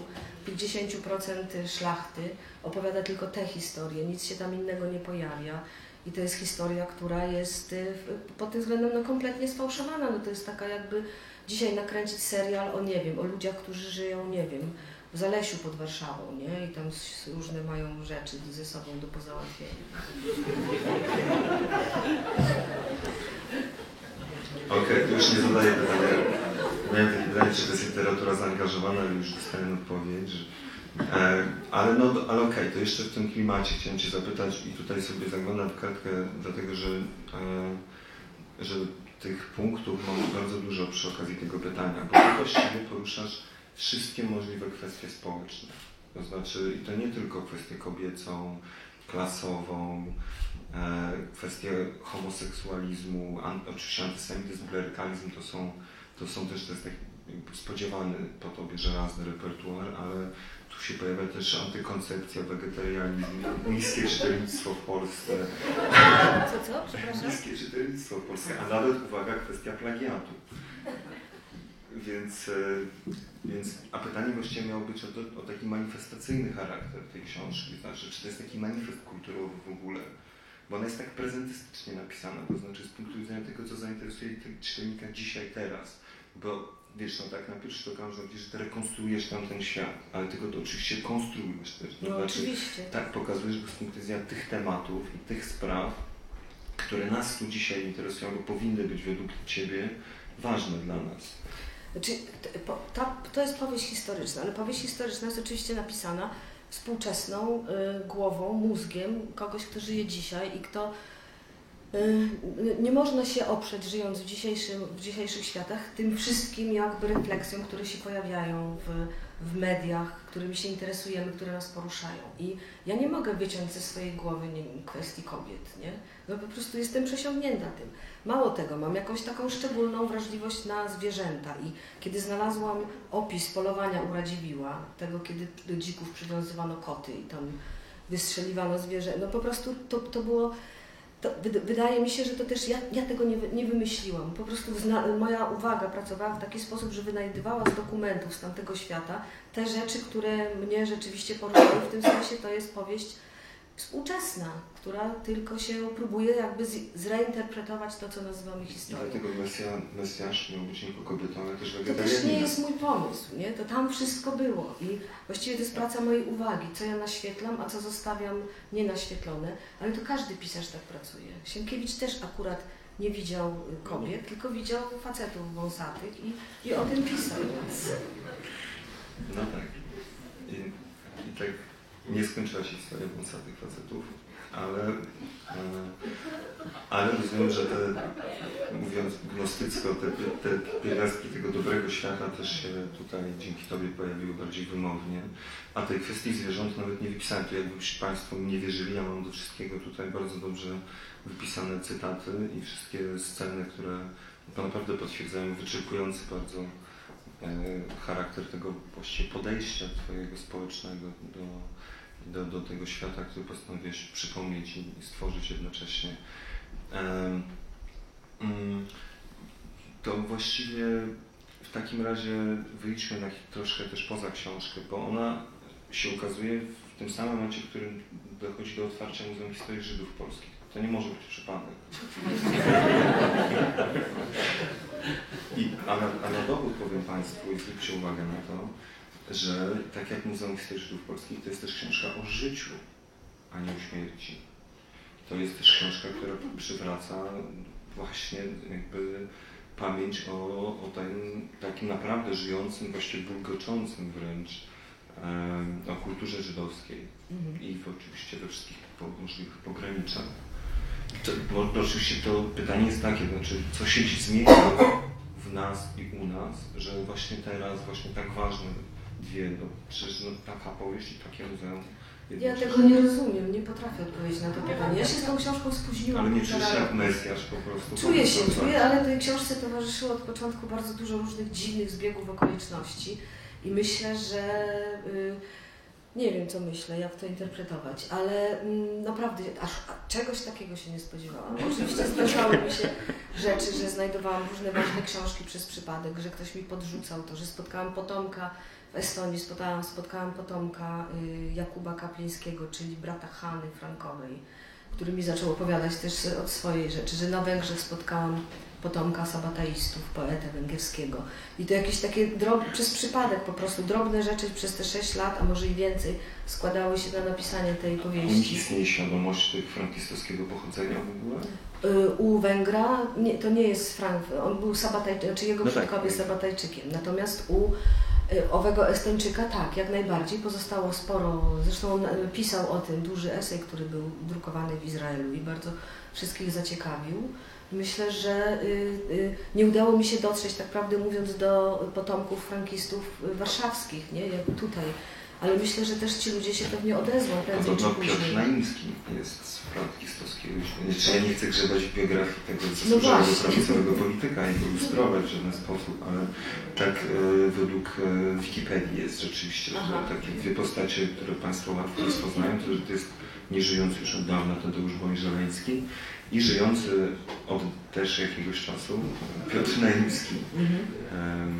50% szlachty, opowiada tylko te historie, nic się tam innego nie pojawia. I to jest historia, która jest y, pod tym względem no, kompletnie sfałszowana. No, to jest taka jakby dzisiaj nakręcić serial o, nie wiem, o ludziach, którzy żyją, nie wiem, w Zalesiu pod Warszawą, nie? I tam różne mają rzeczy ze sobą do pozałatwienia.
Okej, okay, już nie zadaję pytania. Miałem takie pytanie, czy to jest literatura zaangażowana, ale już dostałem odpowiedź. Że, e, ale no, ale okej, okay, to jeszcze w tym klimacie chciałem Cię zapytać i tutaj sobie zaglądam w kartkę, dlatego że, e, że tych punktów mam bardzo dużo przy okazji tego pytania, bo Ty właściwie poruszasz wszystkie możliwe kwestie społeczne. To znaczy, i to nie tylko kwestię kobiecą, klasową, e, kwestie homoseksualizmu, an, oczywiście antysemityzm, klerykalizm to są, to są też, to jest tak spodziewany po tobie żelazny repertuar, ale tu się pojawia też antykoncepcja, wegetarianizm, niskie czytelnictwo w Polsce.
Co, co? Przepraszam?
Niskie czytelnictwo w Polsce, a nawet, uwaga, kwestia plagiatu. Więc, e, więc, a pytanie właściwie miało być o, to, o taki manifestacyjny charakter tej książki, znaczy, czy to jest taki manifest kulturowy w ogóle, bo ona jest tak prezentystycznie napisana, to znaczy z punktu widzenia tego, co zainteresuje czytelnika dzisiaj, teraz, bo wiesz, no tak na pierwszy rzut oka można że ty rekonstruujesz tam ten świat, ale tylko to oczywiście konstruujesz też.
No znaczy, oczywiście.
Tak, pokazujesz go z punktu widzenia tych tematów i tych spraw, które nas tu dzisiaj interesują, bo powinny być według Ciebie ważne dla nas.
Znaczy, to jest powieść historyczna, ale powieść historyczna jest oczywiście napisana współczesną y, głową, mózgiem kogoś, kto żyje dzisiaj i kto y, nie można się oprzeć, żyjąc w, dzisiejszym, w dzisiejszych światach, tym wszystkim jakby refleksjom, które się pojawiają w, w mediach, którymi się interesujemy, które nas poruszają. I ja nie mogę wyciąć ze swojej głowy nie kwestii kobiet, nie? No po prostu jestem przesiągnięta tym. Mało tego, mam jakąś taką szczególną wrażliwość na zwierzęta i kiedy znalazłam opis polowania u Radziwiła, tego kiedy do dzików przywiązywano koty i tam wystrzeliwano zwierzę, no po prostu to, to było, to wydaje mi się, że to też ja, ja tego nie, nie wymyśliłam. Po prostu moja uwaga pracowała w taki sposób, że wynajdywała z dokumentów z tamtego świata te rzeczy, które mnie rzeczywiście poruszały. W tym sensie to jest powieść współczesna, która tylko się próbuje jakby zreinterpretować to, co nazywamy historią.
Dlatego Mesja, Mesjasz miał być nie tylko kobietą, ale też
To też nie jest mój pomysł, nie? To tam wszystko było i właściwie to jest praca mojej uwagi, co ja naświetlam, a co zostawiam nienaświetlone, ale to każdy pisarz tak pracuje. Sienkiewicz też akurat nie widział kobiet, tylko widział facetów wąsatych i, i o tym pisał.
No tak. I, i tak nie skończyła się historia tych facetów, ale, e, ale rozumiem, że te, mówiąc gnostycko, te, te pierwiastki tego dobrego świata też się tutaj dzięki Tobie pojawiły bardziej wymownie. A tej kwestii zwierząt nawet nie wypisałem, to jakbyś Państwo nie wierzyli, ja mam do wszystkiego tutaj bardzo dobrze wypisane cytaty i wszystkie sceny, które naprawdę potwierdzają wyczerpujący bardzo e, charakter tego właściwie podejścia Twojego społecznego do, do, do tego świata, który postanowiłeś przypomnieć i stworzyć jednocześnie. Mm, to właściwie w takim razie wyjdźmy na troszkę też poza książkę, bo ona się ukazuje w tym samym momencie, w którym dochodzi do otwarcia Muzeum Historii Żydów Polskich. To nie może być przypadek. *laughs* I, a, na, a na dowód powiem Państwu i zwróćcie uwagę na to, że tak jak Muzeum Historii Żydów Polskich, to jest też książka o życiu, a nie o śmierci. To jest też książka, która przywraca właśnie jakby pamięć o, o tym takim naprawdę żyjącym, właściwie bulgoczącym wręcz e, o kulturze żydowskiej mhm. i w, oczywiście we wszystkich możliwych pograniczach. To, bo, oczywiście to pytanie jest takie, znaczy, co się zmieniło w nas i u nas, że właśnie teraz właśnie tak ważne dwie, no przecież no, taka powieść i takie muzeum
Ja tego nie rozumiem, nie potrafię odpowiedzieć na to pytanie. Ja się z tą książką spóźniłam.
Ale nie czujesz jak. Mesjasz po prostu.
Czuję się, czuję, ale tej książce towarzyszyło od początku bardzo dużo różnych dziwnych zbiegów okoliczności i myślę, że y, nie wiem co myślę, jak to interpretować, ale mm, naprawdę aż czegoś takiego się nie spodziewałam. Oczywiście *laughs* zdarzały mi się rzeczy, że znajdowałam różne ważne książki przez przypadek, że ktoś mi podrzucał to, że spotkałam potomka w Estonii, spotkałam, spotkałam potomka y, Jakuba Kaplińskiego, czyli brata Hany Frankowej który mi zaczął opowiadać też od swojej rzeczy, że na Węgrzech spotkałam potomka sabataistów, poetę węgierskiego. I to jakieś takie drob, przez przypadek po prostu drobne rzeczy przez te sześć lat, a może i więcej, składały się na napisanie tej powieści.
istnieje świadomość tych frankistowskiego pochodzenia w ogóle?
Y, U Węgra nie, to nie jest Frank, on był sabatajczykiem, czy jego
No tak.
przodkowie sabatajczykiem. Natomiast u owego Estończyka tak, jak najbardziej. Pozostało sporo, zresztą on y, pisał o tym duży esej, który był drukowany w Izraelu i bardzo wszystkich zaciekawił. Myślę, że y, y, nie udało mi się dotrzeć, tak prawdę mówiąc, do potomków frankistów y, warszawskich, nie? jak tutaj. Ale myślę, że też ci ludzie się pewnie odezwą prędzej czy
Podobno Piotr
później.
Naimski jest z frankistowskiego. Znaczy, ja nie chcę grzebać w biografii tego
No
zasłużonego
właśnie.
prawicowego polityka i go *laughs* ilustrować w żaden sposób, ale tak e, według e, Wikipedii jest rzeczywiście, że takie dwie postacie, które Państwo łatwo rozpoznają, to, że to jest nieżyjący już od dawna Tadeusz Wojżeleński i żyjący od też jakiegoś czasu Piotr Naimski.
Mhm.
Em,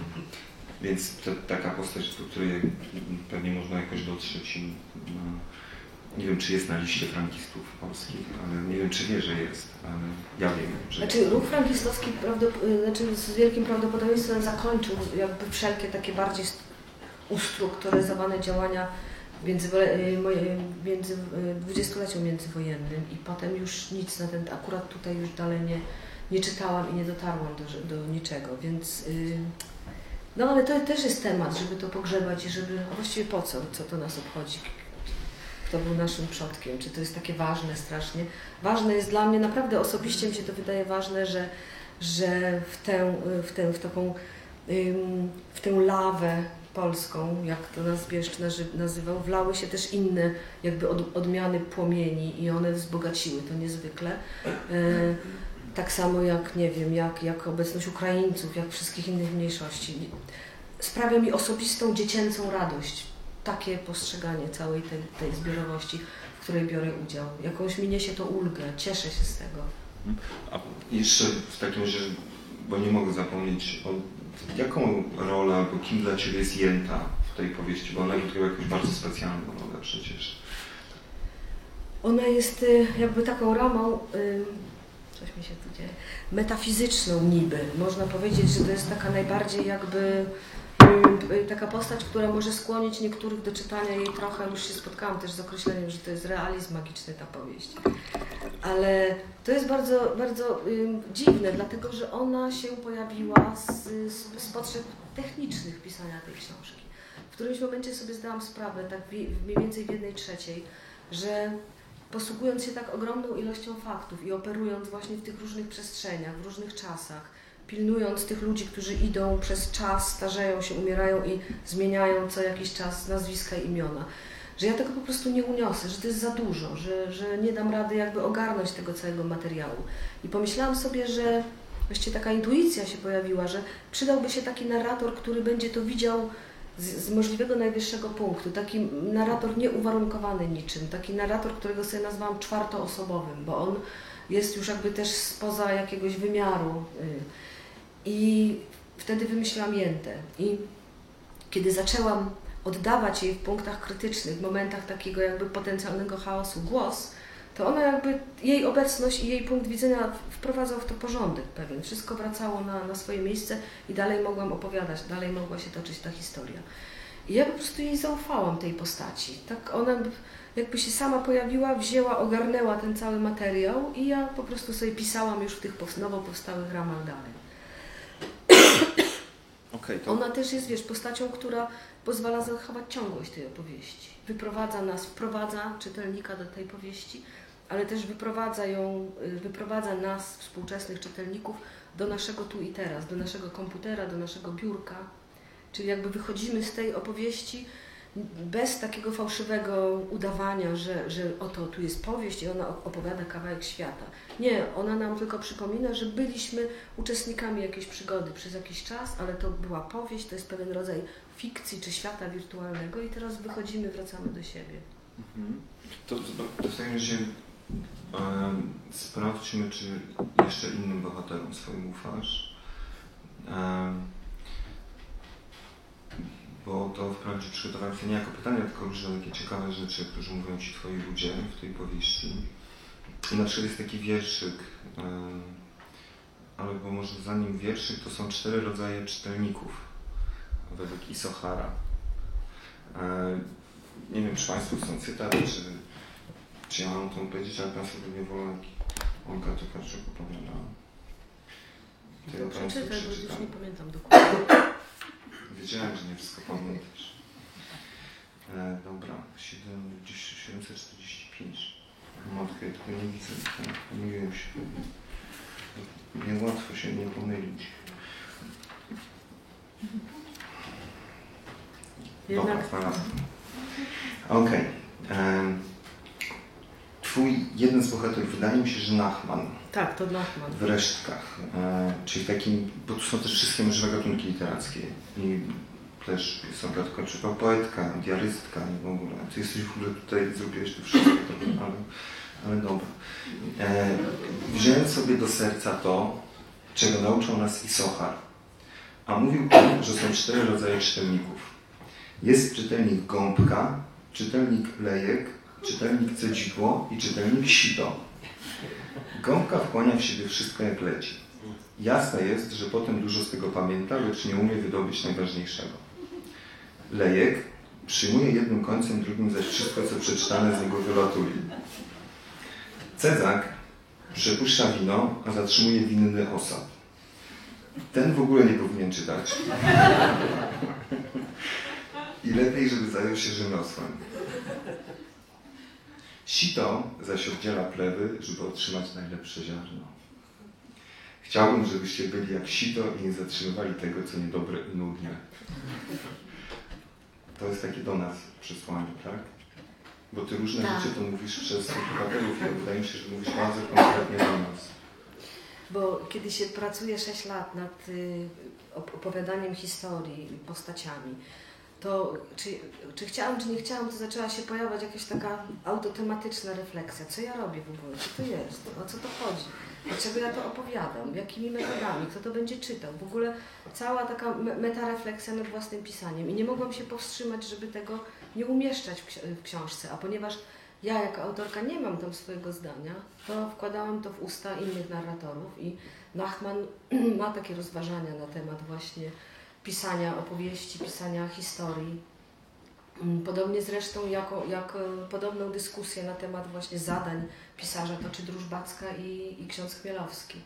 Więc to, taka postać, do której pewnie można jakoś dotrzeć i nie wiem, czy jest na liście frankistów polskich, ale nie wiem, czy wie, że jest, ale ja wiem, że
Znaczy ruch frankistowski prawdop- y, znaczy z wielkim prawdopodobieństwem zakończył jakby wszelkie takie bardziej st- ustrukturyzowane działania między, między y, dwudziestoleciu międzywojennym i potem już nic na ten, akurat tutaj już dalej nie, nie czytałam i nie dotarłam do, do niczego, więc y, no ale to też jest temat, żeby to pogrzebać i żeby, właściwie po co, co to nas obchodzi, kto był naszym przodkiem, czy to jest takie ważne strasznie. Ważne jest dla mnie, naprawdę osobiście mi się to wydaje ważne, że, że w, tę, w, tę, w taką w tę lawę polską, jak to nas Bieszcz nazy- nazywał, wlały się też inne jakby od, odmiany płomieni i one wzbogaciły to niezwykle. E, tak samo jak, nie wiem, jak, jak obecność Ukraińców, jak wszystkich innych mniejszości. Sprawia mi osobistą, dziecięcą radość takie postrzeganie całej tej, tej zbiorowości, w której biorę udział. Jakąś mi niesie to ulgę, cieszę się z tego.
A jeszcze w takim razie, bo nie mogę zapomnieć, o, jaką rolę albo kim dla Ciebie jest Jęta w tej powieści, bo ona odgrywa jakąś bardzo specjalną rolę przecież.
Ona jest y, jakby taką ramą, coś mi się tu dzieje, metafizyczną niby. Można powiedzieć, że to jest taka najbardziej jakby y, y, taka postać, która może skłonić niektórych do czytania jej trochę, już się spotkałam też z określeniem, że to jest realizm magiczny ta powieść. Ale to jest bardzo, bardzo y, dziwne, dlatego że ona się pojawiła z, z, z potrzeb technicznych pisania tej książki. W którymś momencie sobie zdałam sprawę, tak wi- mniej więcej w jednej trzeciej, że posługując się tak ogromną ilością faktów i operując właśnie w tych różnych przestrzeniach, w różnych czasach, pilnując tych ludzi, którzy idą przez czas, starzeją się, umierają i zmieniają co jakiś czas nazwiska i imiona, że ja tego po prostu nie uniosę, że to jest za dużo, że, że nie dam rady jakby ogarnąć tego całego materiału. I pomyślałam sobie, że właściwie taka intuicja się pojawiła, że przydałby się taki narrator, który będzie to widział z, z możliwego najwyższego punktu. Taki narrator nieuwarunkowany niczym, taki narrator, którego sobie nazwałam czwartoosobowym, bo on jest już jakby też spoza jakiegoś wymiaru. y. I wtedy wymyśliłam Jętę. I kiedy zaczęłam oddawać jej w punktach krytycznych, w momentach takiego jakby potencjalnego chaosu głos, to ona jakby, jej obecność i jej punkt widzenia wprowadzał w to porządek pewien. Wszystko wracało na, na swoje miejsce i dalej mogłam opowiadać, dalej mogła się toczyć ta historia. I ja po prostu jej zaufałam, tej postaci. Tak ona jakby się sama pojawiła, wzięła, ogarnęła ten cały materiał i ja po prostu sobie pisałam już w tych nowo powstałych ramach dalej. *coughs*
Okej, to
Ona też jest, wiesz, postacią, która pozwala zachować ciągłość tej opowieści. Wyprowadza nas, wprowadza czytelnika do tej powieści, ale też wyprowadza ją, y, wyprowadza nas, współczesnych czytelników, do naszego tu i teraz, do naszego komputera, do naszego biurka. Czyli jakby wychodzimy z tej opowieści bez takiego fałszywego udawania, że, że oto tu jest powieść i ona opowiada kawałek świata. Nie, ona nam tylko przypomina, że byliśmy uczestnikami jakiejś przygody przez jakiś czas, ale to była powieść, to jest pewien rodzaj fikcji czy świata wirtualnego i teraz wychodzimy, wracamy do siebie.
Mhm. To, to, to w takim razie sprawdźmy, czy jeszcze innym bohaterom swoim ufasz. Bo to wprawdzie przygotowałem się nie jako pytania, tylko różne takie ciekawe rzeczy, którzy mówią Ci Twoi ludzie w tej powieści. I na przykład jest taki wierszyk, em, ale bo może zanim wierszyk, to są cztery rodzaje czytelników według Isochara. E, nie wiem, czy Państwo chcą cytaty, czy, czy ja mam to powiedzieć, ale Państwo wolą, jak Olga Tokarczuk opowiadała. To ja
To
Państwu
przeczytaj, bo już
przeczytam.
nie pamiętam dokładnie.
Wiedziałem, że nie wszystko pamiętasz. E, dobra, 7, gdzieś 745. Matkę, ja tylko nie widzę. tak, Pomyliłem się. Niełatwo się nie pomylić. Dobra, znalazłem. Okej. Em, Twój jeden z bohaterów, wydaje mi się, że Nachman
tak, to Nachman.
w resztkach, e, czyli w takim, bo tu są też wszystkie możliwe gatunki literackie i też Olga Tokarczuk, poetka, diarystka i w ogóle. Ty jesteś w ogóle tutaj, zrobiłeś to wszystko, ale, ale dobra. E, wziąłem sobie do serca to, czego nauczył nas Isochar, a mówił on, że są cztery rodzaje czytelników. Jest czytelnik gąbka, czytelnik lejek, czytelnik cedzidło i czytelnik sito. Gąbka wchłania w siebie wszystko jak leci. Jasne jest, że potem dużo z tego pamięta, lecz nie umie wydobyć najważniejszego. Lejek przyjmuje jednym końcem, drugim zaś wszystko, co przeczytane z niego wylatuje. Cezak przepuszcza wino, a zatrzymuje winny osad. Ten w ogóle nie powinien czytać. I lepiej, żeby zajął się rzemiosłem. Sito zaś oddziela plewy, żeby otrzymać najlepsze ziarno. Chciałbym, żebyście byli jak sito i nie zatrzymywali tego, co niedobre i nudne. To jest takie do nas przesłanie, tak? Bo ty różne
Tak.
rzeczy to mówisz przez bohaterów, i wydaje mi się, że mówisz bardzo konkretnie do nas.
Bo kiedy się pracuje 6 lat nad y, op- opowiadaniem historii, postaciami, to czy, czy chciałam, czy nie chciałam, to zaczęła się pojawiać jakaś taka autotematyczna refleksja. Co ja robię w ogóle? Co to jest? O co to chodzi? Dlaczego ja to opowiadam? Jakimi metodami? Kto to będzie czytał? W ogóle cała taka me- metarefleksja nad własnym pisaniem. I nie mogłam się powstrzymać, żeby tego nie umieszczać w, ksi- w książce. A ponieważ ja jako autorka nie mam tam swojego zdania, to wkładałam to w usta innych narratorów i Nachman *clears throat* ma takie rozważania na temat właśnie pisania opowieści, pisania historii. Mm, Podobnie zresztą jako, jak e, podobną dyskusję na temat właśnie zadań pisarza toczy Drużbacka i, i ksiądz Chmielowski.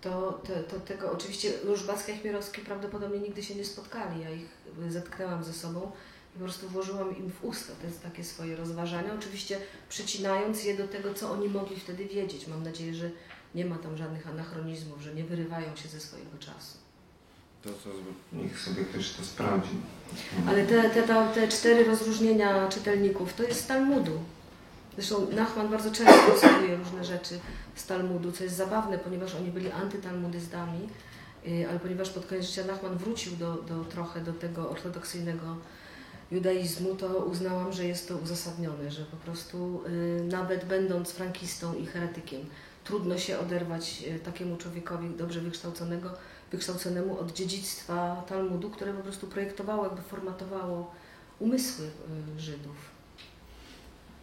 To, to, to tego oczywiście Różbacka i Chmielowski prawdopodobnie nigdy się nie spotkali. Ja ich zetknęłam ze sobą i po prostu włożyłam im w usta te takie swoje rozważania, oczywiście przycinając je do tego, co oni mogli wtedy wiedzieć. Mam nadzieję, że nie ma tam żadnych anachronizmów, że nie wyrywają się ze swojego czasu.
To co, niech sobie ktoś to sprawdzi.
Ale te, te, te, te cztery rozróżnienia czytelników to jest z Talmudu. Zresztą Nachman bardzo często cytuje różne rzeczy z Talmudu, co jest zabawne, ponieważ oni byli antytalmudyzdami, yy, ale ponieważ pod koniec życia Nachman wrócił do, do, trochę do tego ortodoksyjnego judaizmu, to uznałam, że jest to uzasadnione, że po prostu yy, nawet będąc frankistą i heretykiem, trudno się oderwać yy, takiemu człowiekowi dobrze wykształconego, wykształconemu od dziedzictwa Talmudu, które po prostu projektowało, jakby formatowało umysły y, Żydów.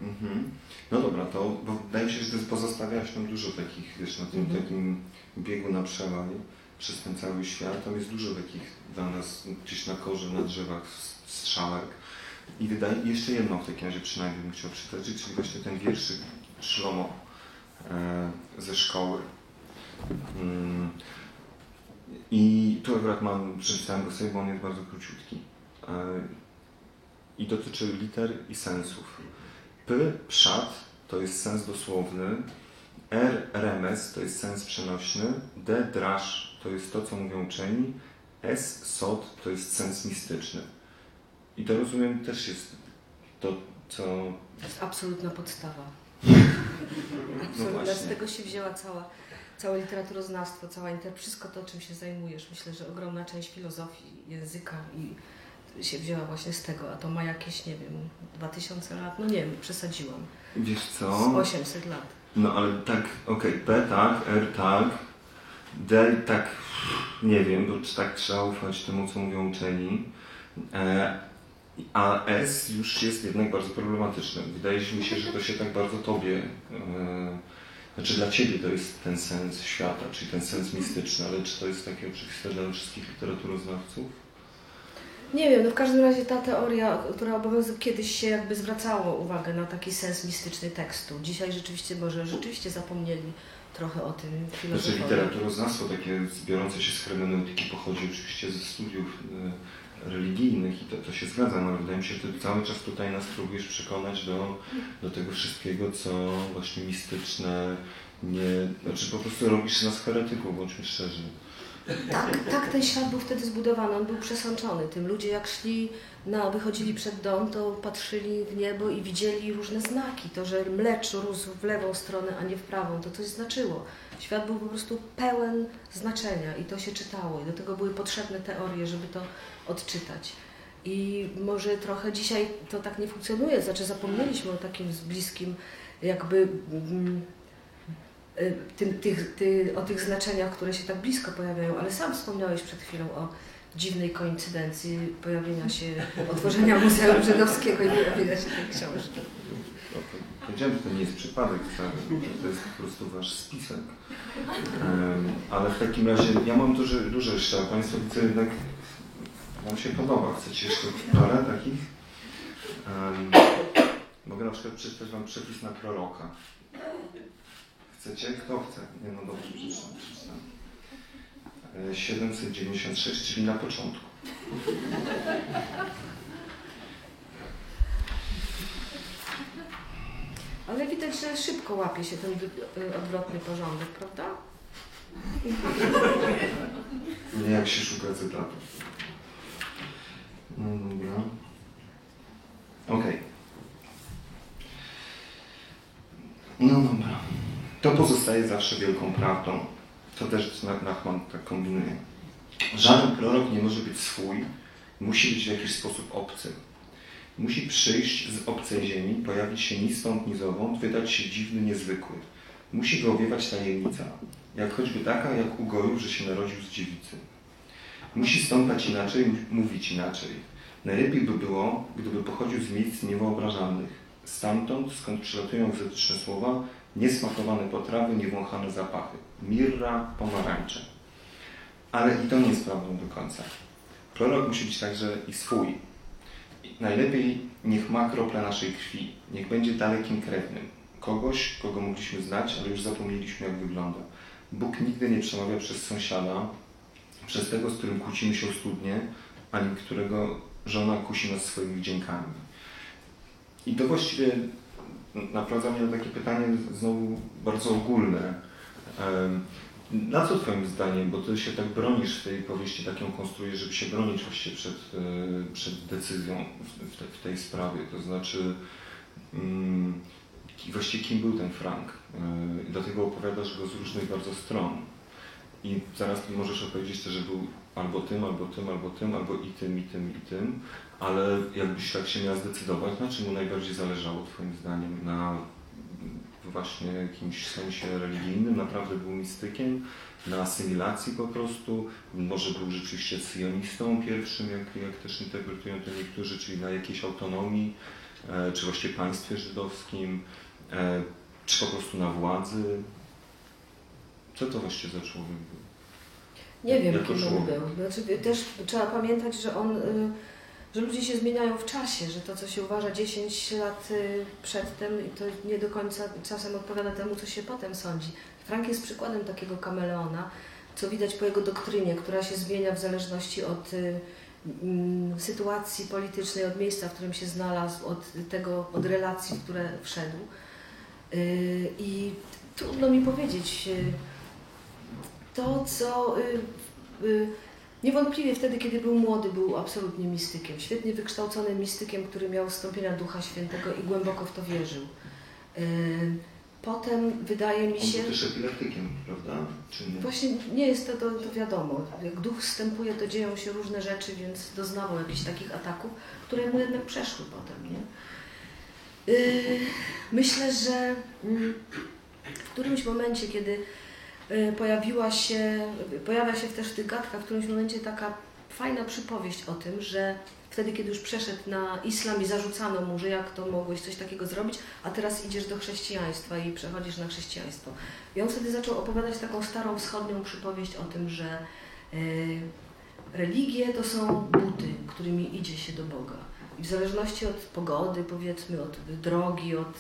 Mhm. No dobra, to bo wydaje mi się, że pozostawiałaś tam dużo takich, wiesz, na tym
Mhm.
takim biegu na przełaj przez ten cały świat. Tam jest dużo takich dla nas gdzieś na korze, na drzewach strzałek. I wydaje jeszcze jedno w takim razie przynajmniej bym chciał przytoczyć, czyli właśnie ten wierszyk Szlomo e, ze szkoły. Mm. I tu akurat mam, przeczytałem go sobie, bo on jest bardzo króciutki. E, I dotyczy liter i sensów. P, przad, to jest sens dosłowny. R, remes, to jest sens przenośny. D, draż, to jest to, co mówią uczeni. S, sod, to jest sens mistyczny. I to rozumiem też jest to, co...
To jest absolutna podstawa. *laughs*
No
Absolutna. Z tego się wzięła cała, całe literaturoznawstwo, cała inter... wszystko to, czym się zajmujesz. Myślę, że ogromna część filozofii, języka i się wzięła właśnie z tego, a to ma jakieś, nie wiem, 2000 lat, no nie wiem, przesadziłam.
Wiesz
Z
co?
800 lat.
No ale tak, okej, P tak, R tak, D tak, nie wiem, bo czy tak trzeba ufać temu, co mówią uczeni. E, a S już jest jednak bardzo problematyczne. Wydaje mi się, że to się tak bardzo tobie, e, znaczy dla ciebie to jest ten sens świata, czyli ten sens mistyczny, ale czy to jest takie oczywiste dla wszystkich literaturoznawców?
Nie wiem, no w każdym razie ta teoria, która obowiązuje, kiedyś się jakby zwracało uwagę na taki sens mistyczny tekstu. Dzisiaj rzeczywiście może rzeczywiście zapomnieli trochę o tym
Znaczy
filozofowie.
literaturoznawstwo takie zbiorące się z hermeneutyki pochodzi oczywiście ze studiów e, religijnych i to, to się zgadza, no ale wydaje mi się, że ty cały czas tutaj nas próbujesz przekonać do, do tego wszystkiego, co właśnie mistyczne, nie, znaczy po prostu robisz nas heretyków, bądźmy szczerzy.
Tak, tak ten świat był wtedy zbudowany, on był przesączony tym. Ludzie jak szli, na, wychodzili przed dom, to patrzyli w niebo i widzieli różne znaki. To, że mlecz rósł w lewą stronę, a nie w prawą, to coś znaczyło. Świat był po prostu pełen znaczenia i to się czytało. I do tego były potrzebne teorie, żeby to odczytać. I może trochę dzisiaj to tak nie funkcjonuje, znaczy zapomnieliśmy o takim bliskim jakby mm, y, tym, tych, ty, o tych znaczeniach, które się tak blisko pojawiają, ale sam wspomniałeś przed chwilą o dziwnej koincydencji pojawienia się, otworzenia Muzeum Żydowskiego i pojawienia się tej książki.
To Powiedziałem, że to nie jest przypadek że to jest po prostu wasz spisek. Ale w takim razie ja mam duże, duże jeszcze, a Państwo widzę jednak Wam się podoba. Chcecie jeszcze parę takich? Mogę na przykład przeczytać Wam przepis na proroka. Chcecie? Kto chce? Nie, no dobrze, przeczytam. przeczytam. E, 796, czyli na początku.
Ale widać, że szybko łapie się ten y, odwrotny porządek, prawda?
Nie jak się szuka cytatu. No dobra. Okej. No dobra. To pozostaje zawsze wielką prawdą. To też Na- Nachman tak kombinuje. Żaden prorok nie może być swój, musi być w jakiś sposób obcy. Musi przyjść z obcej ziemi, pojawić się ni stąd, ni zowąd, wydać się dziwny, niezwykły. Musi go owiewać tajemnica, jak choćby taka, jak u gojów, że się narodził z dziewicy. Musi stąpać inaczej, mówić inaczej. Najlepiej by było, gdyby pochodził z miejsc niewyobrażalnych. Stamtąd, skąd przylatują egzotyczne słowa, niesmakowane potrawy, niewąchane zapachy. Mirra, pomarańcze. Ale i to nie jest prawdą do końca. Prorok musi być także i swój. Najlepiej niech ma krople naszej krwi, niech będzie dalekim krewnym. Kogoś, kogo mogliśmy znać, ale już zapomnieliśmy, jak wygląda. Bóg nigdy nie przemawia przez sąsiada, przez tego, z którym kłócimy się o studnie, ani którego żona kusi nas swoimi wdziękami. I to właściwie naprowadza mnie na takie pytanie znowu bardzo ogólne. Na co Twoim zdaniem, bo Ty się tak bronisz w tej powieści, tak ją konstruujesz, żeby się bronić właściwie przed, e, przed decyzją w, te, w tej sprawie, to znaczy mm, właściwie kim był ten Frank? E, Dlatego opowiadasz go z różnych bardzo stron. I zaraz możesz opowiedzieć też, że był albo tym, albo tym, albo tym, albo i tym, i tym, i tym, ale jakbyś tak się miała zdecydować, na czym mu najbardziej zależało Twoim zdaniem? Na właśnie jakimś sensie religijnym, naprawdę był mistykiem, na asymilacji po prostu, może był rzeczywiście sionistą pierwszym, jak, jak też interpretują to niektórzy, czyli na jakiejś autonomii, e, czy właściwie państwie żydowskim, e, czy po prostu na władzy. Co to właściwie za człowiek był?
Nie wiem, kim on był. Znaczy, też trzeba pamiętać, że on, y, że ludzie się zmieniają w czasie, że to, co się uważa 10 lat y, przedtem, to nie do końca czasem odpowiada temu, co się potem sądzi. Frank jest przykładem takiego kameleona, co widać po jego doktrynie, która się zmienia w zależności od y, mm, sytuacji politycznej, od miejsca, w którym się znalazł, od tego, od relacji, w które wszedł. Y, I trudno mi powiedzieć, to, co Niewątpliwie wtedy, kiedy był młody, był absolutnie mistykiem. Świetnie wykształconym mistykiem, który miał wstąpienia Ducha Świętego i głęboko w to wierzył. Potem wydaje mi się...
On był też epileptykiem, prawda? Czy nie?
Właśnie nie jest to, to, to wiadomo. Jak duch wstępuje, to dzieją się różne rzeczy, więc doznawał jakichś takich ataków, które mu jednak przeszły potem. Nie? Yy, myślę, że mm, w którymś momencie, kiedy pojawiła się, pojawia się też w tych gadkach w którymś momencie taka fajna przypowieść o tym, że wtedy, kiedy już przeszedł na islam i zarzucano mu, że jak to mogłeś coś takiego zrobić, a teraz idziesz do chrześcijaństwa i przechodzisz na chrześcijaństwo. I on wtedy zaczął opowiadać taką starą wschodnią przypowieść o tym, że y, religie to są buty, którymi idzie się do Boga. I w zależności od pogody, powiedzmy, od drogi, od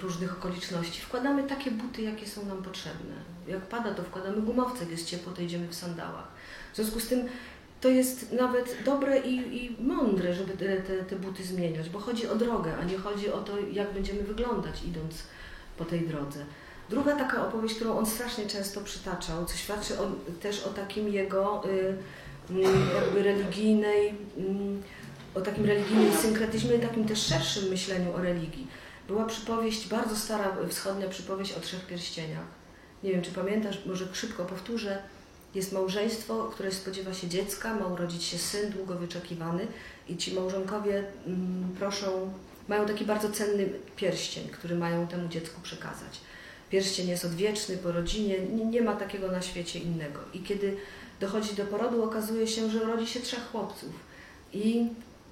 różnych okoliczności, wkładamy takie buty, jakie są nam potrzebne. Jak pada, to wkładamy gumowce, jak jest ciepło, to idziemy w sandałach. W związku z tym to jest nawet dobre i, i mądre, żeby te, te, te, buty zmieniać, bo chodzi o drogę, a nie chodzi o to, jak będziemy wyglądać idąc po tej drodze. Druga taka opowieść, którą on strasznie często przytaczał, co świadczy o, też o takim jego y, mm, jakby religijnej, y, o takim religijnym synkretyzmie i takim też szerszym myśleniu o religii. Była przypowieść, bardzo stara wschodnia przypowieść o trzech pierścieniach. Nie wiem, czy pamiętasz, może szybko powtórzę. Jest małżeństwo, które spodziewa się dziecka, ma urodzić się syn długo wyczekiwany i ci małżonkowie mm, proszą, mają taki bardzo cenny pierścień, który mają temu dziecku przekazać. Pierścień jest odwieczny po rodzinie, nie, ma takiego na świecie innego. I kiedy dochodzi do porodu, okazuje się, że urodzi się trzech chłopców. I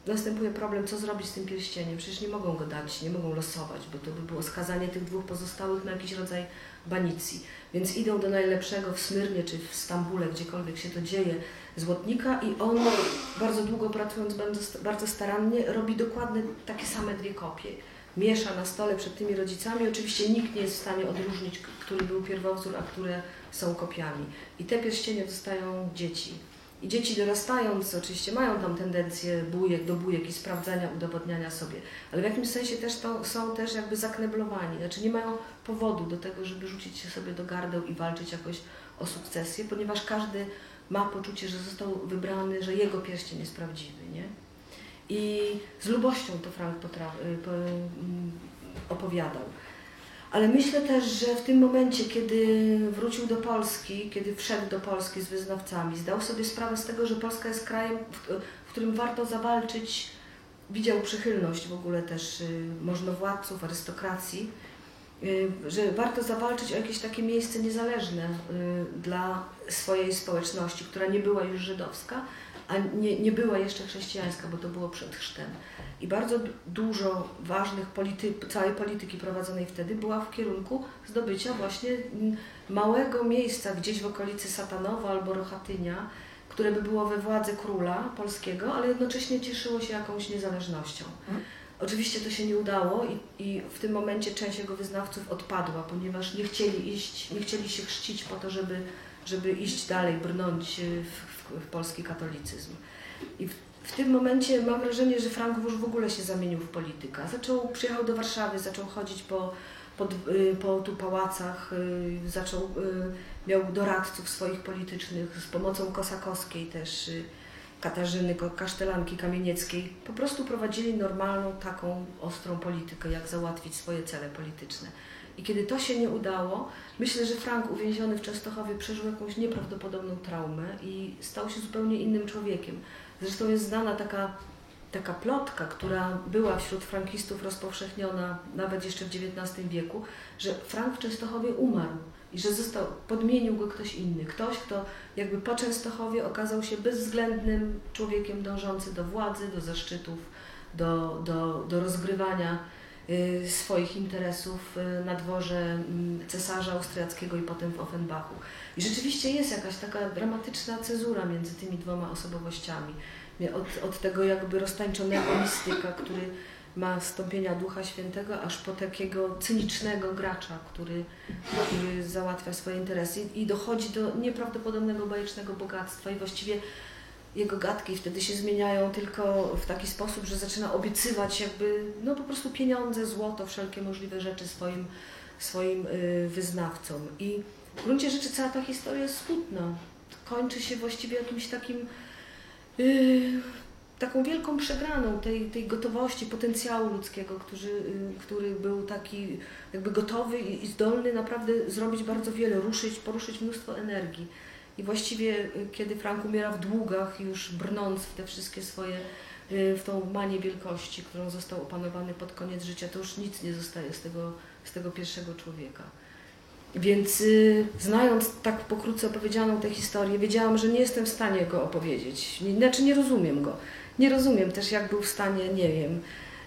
następuje problem, co zrobić z tym pierścieniem. Przecież nie mogą go dać, nie mogą losować, bo to by było skazanie tych dwóch pozostałych na jakiś rodzaj banicji. Więc idą do najlepszego w Smyrnie czy w Stambule, gdziekolwiek się to dzieje, złotnika i on bardzo długo pracując bardzo starannie robi dokładnie takie same dwie kopie. Miesza na stole przed tymi rodzicami. Oczywiście nikt nie jest w stanie odróżnić, który był pierwowzór, a które są kopiami. I te pierścienie dostają dzieci. I dzieci dorastając, oczywiście mają tam tendencję bujek do bujek i sprawdzania, udowodniania sobie, ale w jakimś sensie też to, są też jakby zakneblowani, znaczy nie mają powodu do tego, żeby rzucić się sobie do gardeł i walczyć jakoś o sukcesję, ponieważ każdy ma poczucie, że został wybrany, że jego pierścień jest prawdziwy, nie? I z lubością to Frank y, po, mm, opowiadał. Ale myślę też, że w tym momencie, kiedy wrócił do Polski, kiedy wszedł do Polski z wyznawcami, zdał sobie sprawę z tego, że Polska jest krajem, w, którym warto zawalczyć, widział przychylność w ogóle też y, możnowładców, arystokracji, y, że warto zawalczyć o jakieś takie miejsce niezależne y, dla swojej społeczności, która nie była już żydowska, a nie, nie była jeszcze chrześcijańska, bo to było przed chrztem. I bardzo dużo ważnych polity, całej polityki prowadzonej wtedy była w kierunku zdobycia właśnie małego miejsca gdzieś w okolicy Satanowa albo Rochatynia, które by było we władzy króla polskiego, ale jednocześnie cieszyło się jakąś niezależnością. Hmm. Oczywiście to się nie udało i, i, w tym momencie część jego wyznawców odpadła, ponieważ nie chcieli iść, nie chcieli się chrzcić po to, żeby, żeby iść dalej, brnąć w, w, polski katolicyzm. I w, w tym momencie mam wrażenie, że Frank już w ogóle się zamienił w polityka. Zaczął, przyjechał do Warszawy, zaczął chodzić po, po, y, po tu pałacach, y, zaczął, y, miał doradców swoich politycznych z pomocą Kosakowskiej też, Katarzyny Kasztelanki Kamienieckiej. Po prostu prowadzili normalną, taką ostrą politykę, jak załatwić swoje cele polityczne. I kiedy to się nie udało, myślę, że Frank uwięziony w Częstochowie przeżył jakąś nieprawdopodobną traumę i stał się zupełnie innym człowiekiem. Zresztą jest znana taka, taka plotka, która była wśród frankistów rozpowszechniona nawet jeszcze w XIX wieku, że Frank w Częstochowie umarł i że został, podmienił go ktoś inny. Ktoś, kto jakby po Częstochowie okazał się bezwzględnym człowiekiem dążący do władzy, do zaszczytów, do, do, do rozgrywania swoich interesów y, na dworze mm, cesarza austriackiego i potem w Offenbachu. I rzeczywiście jest jakaś taka dramatyczna cezura między tymi dwoma osobowościami. Od, od tego jakby roztańczonego mistyka, który ma stąpienia Ducha Świętego, aż po takiego cynicznego gracza, który, który załatwia swoje interesy i dochodzi do nieprawdopodobnego bajecznego bogactwa i właściwie jego gadki wtedy się zmieniają tylko w taki sposób, że zaczyna obiecywać jakby no po prostu pieniądze, złoto, wszelkie możliwe rzeczy swoim, swoim y, wyznawcom. I w gruncie rzeczy cała ta historia jest smutna, kończy się właściwie jakimś takim yy, taką wielką przegraną tej, tej gotowości, potencjału ludzkiego, który, yy, który był taki jakby gotowy i, i zdolny naprawdę zrobić bardzo wiele, ruszyć, poruszyć mnóstwo energii. I właściwie yy, kiedy Frank umiera w długach, już brnąc w te wszystkie swoje, yy, w tą manię wielkości, którą został opanowany pod koniec życia, to już nic nie zostaje z tego, z tego pierwszego człowieka. Więc y, znając tak pokrótce opowiedzianą tę historię, wiedziałam, że nie jestem w stanie go opowiedzieć. Nie, znaczy nie rozumiem go. Nie rozumiem też, jak był w stanie, nie wiem,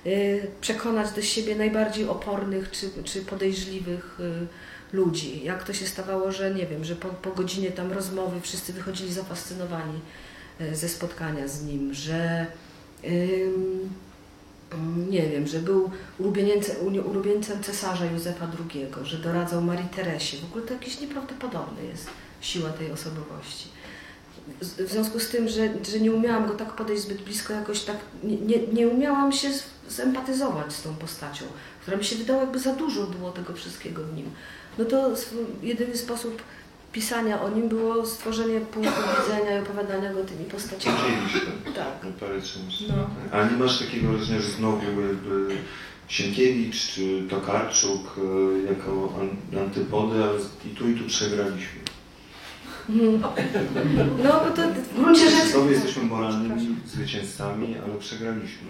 y, przekonać do siebie najbardziej opornych czy, czy podejrzliwych y, ludzi. Jak to się stawało, że nie wiem, że po, po godzinie tam rozmowy wszyscy wychodzili zafascynowani y, ze spotkania z nim, że nie wiem, że był ulubieńcem, cesarza Józefa II, że doradzał Marii Teresie. W ogóle to jakieś nieprawdopodobne jest siła tej osobowości. W związku z tym, że, że nie umiałam go tak podejść zbyt blisko, jakoś tak nie, nie umiałam się zempatyzować z tą postacią, która mi się wydała jakby za dużo było tego wszystkiego w nim. No to jedyny sposób pisania o nim było stworzenie punktu widzenia i opowiadania go tymi postaciami.
Tak. No. A nie masz takiego wrażenia, że znowu jakby Sienkiewicz czy Tokarczuk e, jako antypody, ale i tu i tu przegraliśmy.
No, bo to w gruncie rzeczy...
Znowu jesteśmy moralnymi zwycięzcami, ale przegraliśmy.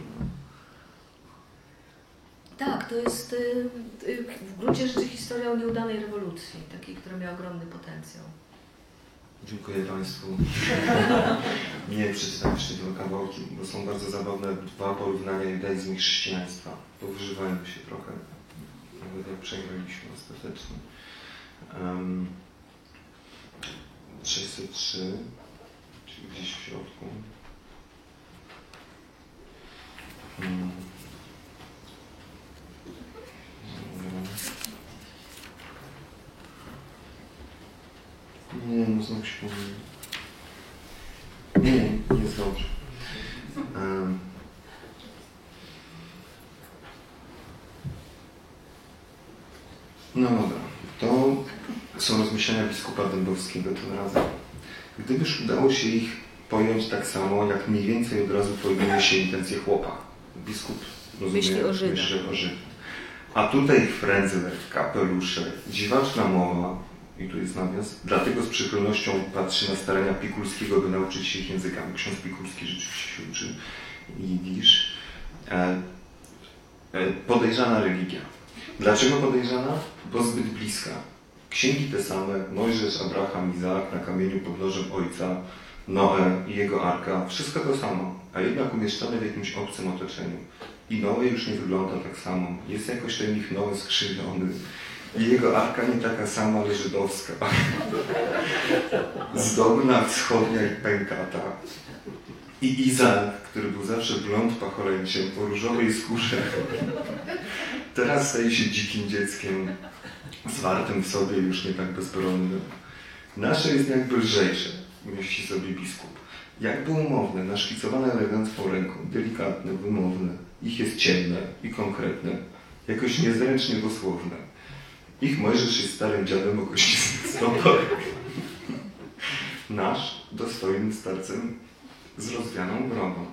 Tak, to jest y, y, w gruncie rzeczy historia o nieudanej rewolucji, takiej, która miała ogromny potencjał.
Dziękuję Państwu. *laughs* Nie przeczytam jeszcze dwa kawałki, bo są bardzo zabawne dwa porównania judaizmu i chrześcijaństwa. Bo wyżywają się trochę, nawet jak przegraliśmy ostatecznie. Um, 603, czyli gdzieś w środku. Hmm. Nie, no znowu się pomyliłem. Nie, nie jest dobrze. Um. No dobra, to są rozmyślenia biskupa Dębowskiego tym razem. Gdybyż udało się ich pojąć tak samo, jak mniej więcej od razu pojmuje się intencje chłopa. Biskup rozumie,
myśli o Żydach.
Myśli o Żydach. A tutaj frędzle, kapelusze, dziwaczna mowa, i tu jest nawias, dlatego z przychylnością patrzy na starania Pikulskiego, by nauczyć się ich językami. Ksiądz Pikulski rzeczywiście się uczy jidysz. E, e, podejrzana religia. Dlaczego podejrzana? Bo zbyt bliska. Księgi te same, Mojżesz, Abraham, Izaak na kamieniu pod nożem ojca, Noe i jego arka, wszystko to samo, a jednak umieszczone w jakimś obcym otoczeniu. I Noe już nie wygląda tak samo. Jest jakoś ten ich Noe skrzywiony. I jego arka nie taka sama, ale żydowska. *laughs* Zdobna, wschodnia i pękata. I Izaak, który był zawsze blond pacholęciem po różowej skórze, *laughs* teraz staje się dzikim dzieckiem, zwartym w sobie już nie tak bezbronnym. Nasze jest jakby lżejsze, myśli sobie biskup. Jakby umowne, naszkicowane elegancką ręką, delikatne, wymowne. Ich jest ciemne i konkretne, jakoś niezręcznie dosłowne. Ich Mojżesz jest starym dziadem o kościstych stopach. Nasz dostojnym starcem z rozwianą brodą.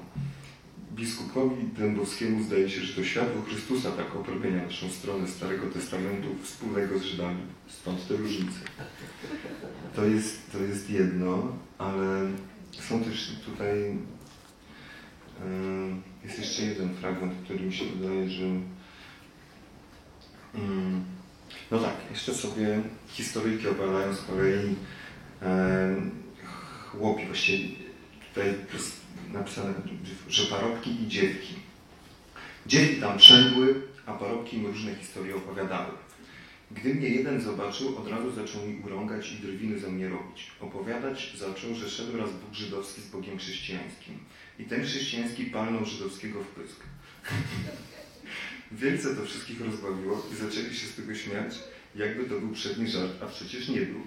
Biskupowi Dębowskiemu zdaje się, że to światło Chrystusa tak opromienia naszą stronę Starego Testamentu wspólnego z Żydami. Stąd te różnice. To jest, to jest jedno, ale są też tutaj jest jeszcze jeden fragment, który mi się wydaje, że no tak, jeszcze sobie historyjki opowiadają z kolei chłopi, właściwie tutaj napisane, że parobki i dziewki. Dziewki tam przędły, a parobki im różne historie opowiadały. Gdy mnie jeden zobaczył, od razu zaczął mi urągać i drwiny ze mnie robić. Opowiadać zaczął, że szedł raz Bóg żydowski z Bogiem chrześcijańskim. I ten chrześcijański palnął żydowskiego w pysk. Wielce to wszystkich rozbawiło i zaczęli się z tego śmiać, jakby to był przedni żart, a przecież nie był.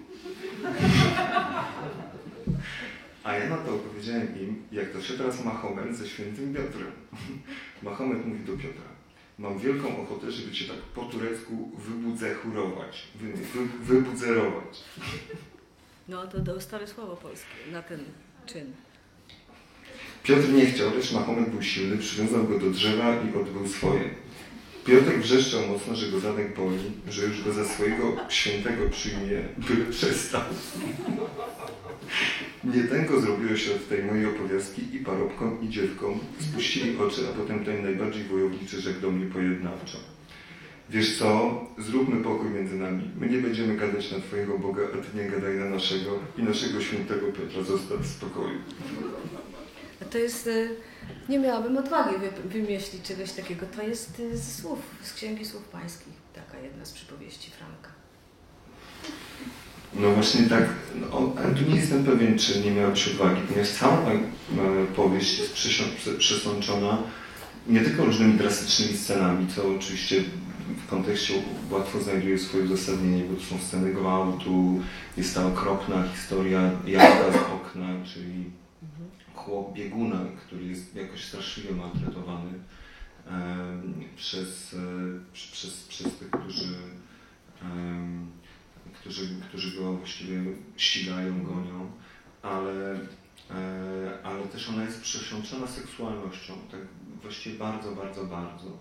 A ja na to opowiedziałem im, jak to się teraz Mahomet ze świętym Piotrem. *laughs* Mahomet mówi do Piotra, mam wielką ochotę, żeby cię tak po turecku wybudzechurować, wy, wy, wybudzerować.
No to, to stare słowo polskie na ten czyn.
Piotr nie chciał, lecz Mahomet był silny, przywiązał go do drzewa i odbył swoje. Piotr wrzeszczał mocno, że go zadek boli, że już go za swojego świętego przyjmie, byle przestał. Nie tęgo zrobiło się od tej mojej opowiastki i parobkom, i dziewkom spuścili oczy, a potem ten najbardziej wojowniczy rzekł do mnie pojednawczo. Wiesz co, zróbmy pokój między nami. My nie będziemy gadać na Twojego Boga, a Ty nie gadaj na naszego i naszego świętego Piotra zostaw w spokoju.
To jest, e, nie miałabym odwagi wy, wymyślić czegoś takiego. To jest ze słów, z Księgi Słów Pańskich. Taka jedna z przypowieści Franka.
No właśnie tak, no, tu nie jestem pewien, czy nie miałeś odwagi, ponieważ cała e, powieść jest przesączona nie tylko różnymi drastycznymi scenami, co oczywiście w kontekście łatwo znajduje swoje uzasadnienie, bo to są sceny gwałtu, jest ta okropna historia jazda z okna, czyli chłop bieguna, który jest jakoś straszliwie maltretowany em, przez, e, przez, przez tych, którzy, em, którzy, którzy go właściwie ścigają, gonią, ale, e, ale też ona jest przesiączona seksualnością, tak właściwie bardzo, bardzo, bardzo.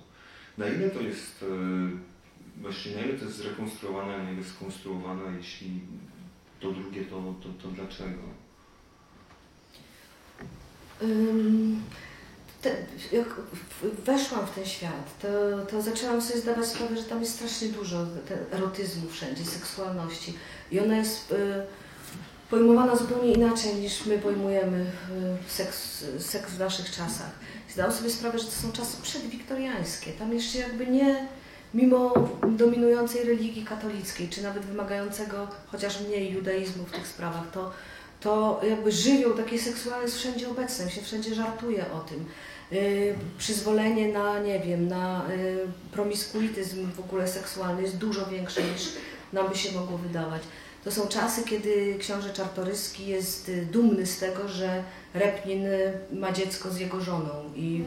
Na ile to jest e, właśnie, na ile to jest zrekonstruowane, a na ile skonstruowane, jeśli to drugie, to, to, to dlaczego?
Te, jak weszłam w ten świat, to, to zaczęłam sobie zdawać sprawę, że tam jest strasznie dużo erotyzmu wszędzie, seksualności. I ona jest y, pojmowana zupełnie inaczej niż my pojmujemy y, seks, seks w naszych czasach. Zdałam sobie sprawę, że to są czasy przedwiktoriańskie. Tam jeszcze jakby nie, mimo dominującej religii katolickiej, czy nawet wymagającego chociaż mniej judaizmu w tych sprawach, to to jakby żywioł takiej seksualny jest wszędzie obecny, się wszędzie żartuje o tym. Yy, przyzwolenie na, nie wiem, na yy, promiskuityzm w ogóle seksualny jest dużo większe niż nam by się mogło wydawać. To są czasy, kiedy książę Czartoryski jest y, dumny z tego, że Repnin y, ma dziecko z jego żoną i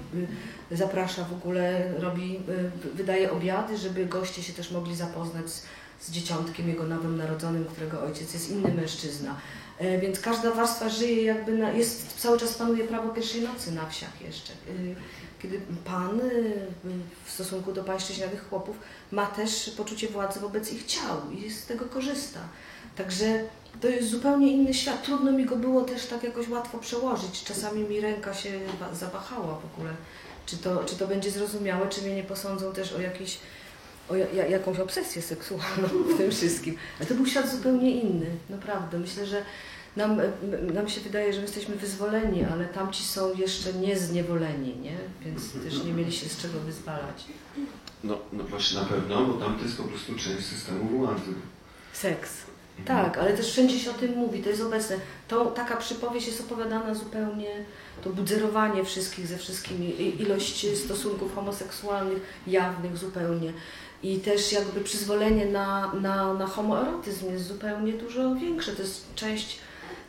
y, zaprasza w ogóle, robi, y, wydaje obiady, żeby goście się też mogli zapoznać z, z dzieciątkiem jego nowym narodzonym, którego ojciec jest inny mężczyzna. E, Więc każda warstwa żyje jakby, na, jest, cały czas panuje prawo pierwszej nocy na wsiach jeszcze. Y, Kiedy pan y, w stosunku do pańszczyźnianych chłopów ma też poczucie władzy wobec ich ciał i z tego korzysta. Także to jest zupełnie inny świat. Trudno mi go było też tak jakoś łatwo przełożyć. Czasami mi ręka się wa- zawahała w ogóle. Czy to, czy to będzie zrozumiałe, czy mnie nie posądzą też o jakiś o ja- jakąś obsesję seksualną w tym wszystkim. Ale to był świat zupełnie inny, naprawdę. Myślę, że nam, m- nam się wydaje, że my jesteśmy wyzwoleni, ale tamci są jeszcze niezniewoleni, nie? Więc też nie mieli się z czego wyzwalać.
No, no właśnie na pewno, bo tam to jest po prostu część systemu władzy.
Seks. Tak, ale też wszędzie się o tym mówi, to jest obecne. To, taka przypowieść jest opowiadana zupełnie, to budzerowanie wszystkich ze wszystkimi, ilość stosunków homoseksualnych, jawnych zupełnie. I też jakby przyzwolenie na, na, na homoerotyzm jest zupełnie dużo większe. To jest część,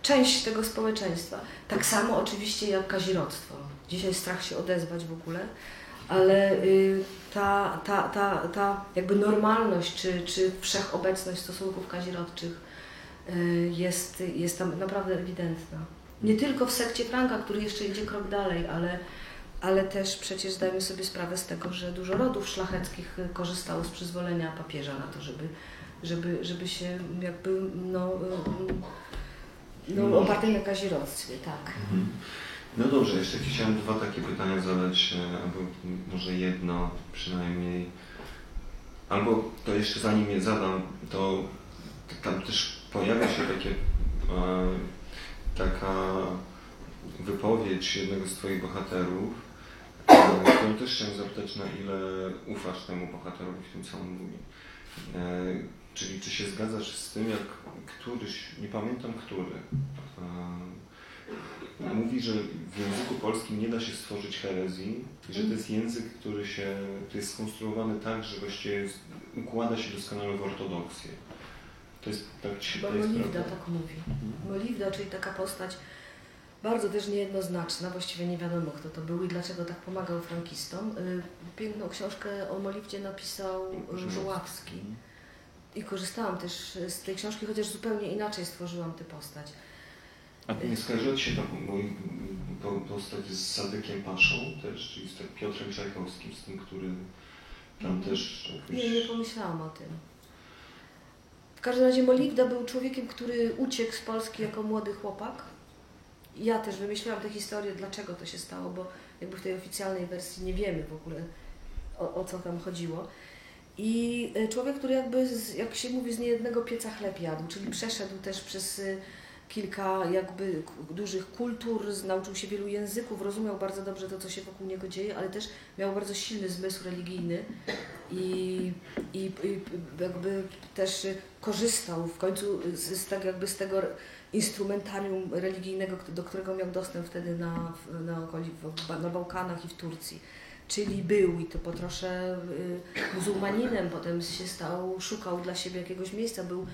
część tego społeczeństwa. Tak samo oczywiście jak kazirodztwo. Dzisiaj strach się odezwać w ogóle, ale y, ta, ta, ta, ta jakby normalność czy, czy wszechobecność stosunków kazirodczych y, jest, jest tam naprawdę ewidentna. Nie tylko w sekcie Franka, który jeszcze idzie krok dalej, ale, ale też przecież zdajemy sobie sprawę z tego, że dużo rodów szlacheckich korzystało z przyzwolenia papieża na to, żeby, żeby, żeby się jakby no, y, no,
No.
opartej na kazirodztwie, tak.
Mhm. No dobrze, jeszcze chciałem dwa takie pytania zadać, e, albo może jedno przynajmniej. Albo to jeszcze zanim je zadam, to tam też pojawia się takie, e, taka wypowiedź jednego z Twoich bohaterów, e, którą też chciałem zapytać, na ile ufasz temu bohaterowi w tym, co on mówi. E, czyli czy się zgadzasz z tym, jak któryś, nie pamiętam który, e, mówi, że w języku polskim nie da się stworzyć herezji, że to jest język, który się, to jest skonstruowany tak, że właściwie układa się doskonale w ortodoksję. To jest tak
Chyba
wydaje
Moliwda tak mówi. Moliwda, czyli taka postać bardzo też niejednoznaczna, właściwie nie wiadomo kto to był i dlaczego tak pomagał frankistom. Y, Piękną książkę o Moliwdzie napisał y, Żuławski. I korzystałam też z tej książki, chociaż zupełnie inaczej stworzyłam tę postać.
A nie skojarzyło Ci się taką moją postać z Sadykiem Paszą też, czyli z Piotrem Czajkowskim, z tym, który tam też...
Jakoś... Nie, nie pomyślałam o tym. W każdym razie Moligda był człowiekiem, który uciekł z Polski jako młody chłopak. Ja też wymyśliłam tę historię, dlaczego to się stało, bo jakby w tej oficjalnej wersji nie wiemy w ogóle o, o co tam chodziło. I e, człowiek, który jakby, jak się mówi, z niejednego pieca chleb jadł, czyli przeszedł też przez e, kilka jakby dużych kultur, nauczył się wielu języków, rozumiał bardzo dobrze to, co się wokół niego dzieje, ale też miał bardzo silny zmysł religijny i, i, i jakby też korzystał w końcu z, z, tak jakby z tego instrumentarium religijnego, do którego miał dostęp wtedy na, na, na Bałkanach i w Turcji czyli był i to po trosze y, muzułmaninem, potem się stał, szukał dla siebie jakiegoś miejsca, był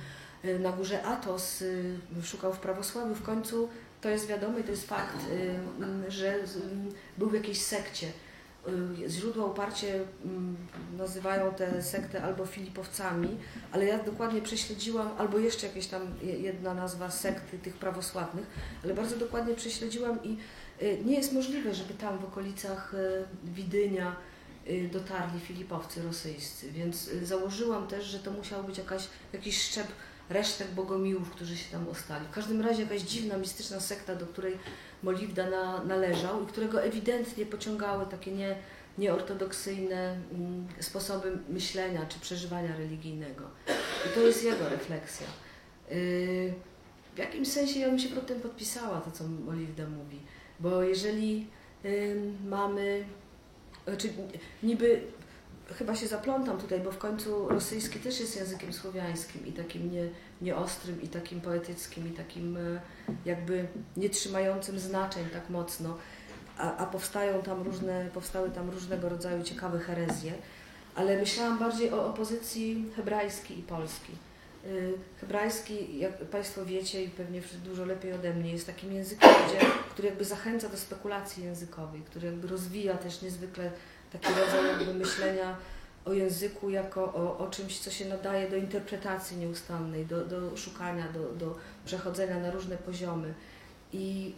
y, na górze Atos, y, szukał w prawosławiu, w końcu to jest wiadome, to jest fakt, że był w jakiejś sekcie. Źródła uparcie nazywają tę sektę albo Filipowcami, ale ja dokładnie prześledziłam, albo jeszcze jakaś tam jedna nazwa sekty tych prawosławnych, ale bardzo dokładnie prześledziłam i nie jest możliwe, żeby tam w okolicach y, Widynia y, dotarli Filipowcy rosyjscy, więc założyłam też, że to musiał być jakaś, jakiś szczep resztek bogomiłów, którzy się tam ostali. W każdym razie jakaś dziwna, mistyczna sekta, do której Moliwda na, należał i którego ewidentnie pociągały takie nie, nieortodoksyjne mm, sposoby myślenia czy przeżywania religijnego. I to jest jego refleksja. w jakimś sensie ja bym się pod tym podpisała, to co Moliwda mówi. Bo jeżeli mamy, znaczy niby chyba się zaplątam tutaj, bo w końcu rosyjski też jest językiem słowiańskim i takim nie, nieostrym, i takim poetyckim, i takim e, jakby nie trzymającym znaczeń tak mocno, a, a powstają tam różne, powstały tam różnego rodzaju ciekawe herezje, ale myślałam bardziej o opozycji hebrajskiej i polskiej hebrajski, jak Państwo wiecie i pewnie dużo lepiej ode mnie, jest takim językiem, gdzie, który jakby zachęca do spekulacji językowej, który jakby rozwija też niezwykle taki rodzaj jakby myślenia o języku jako o, o czymś, co się nadaje do interpretacji nieustannej, do, do szukania, do, do przechodzenia na różne poziomy. I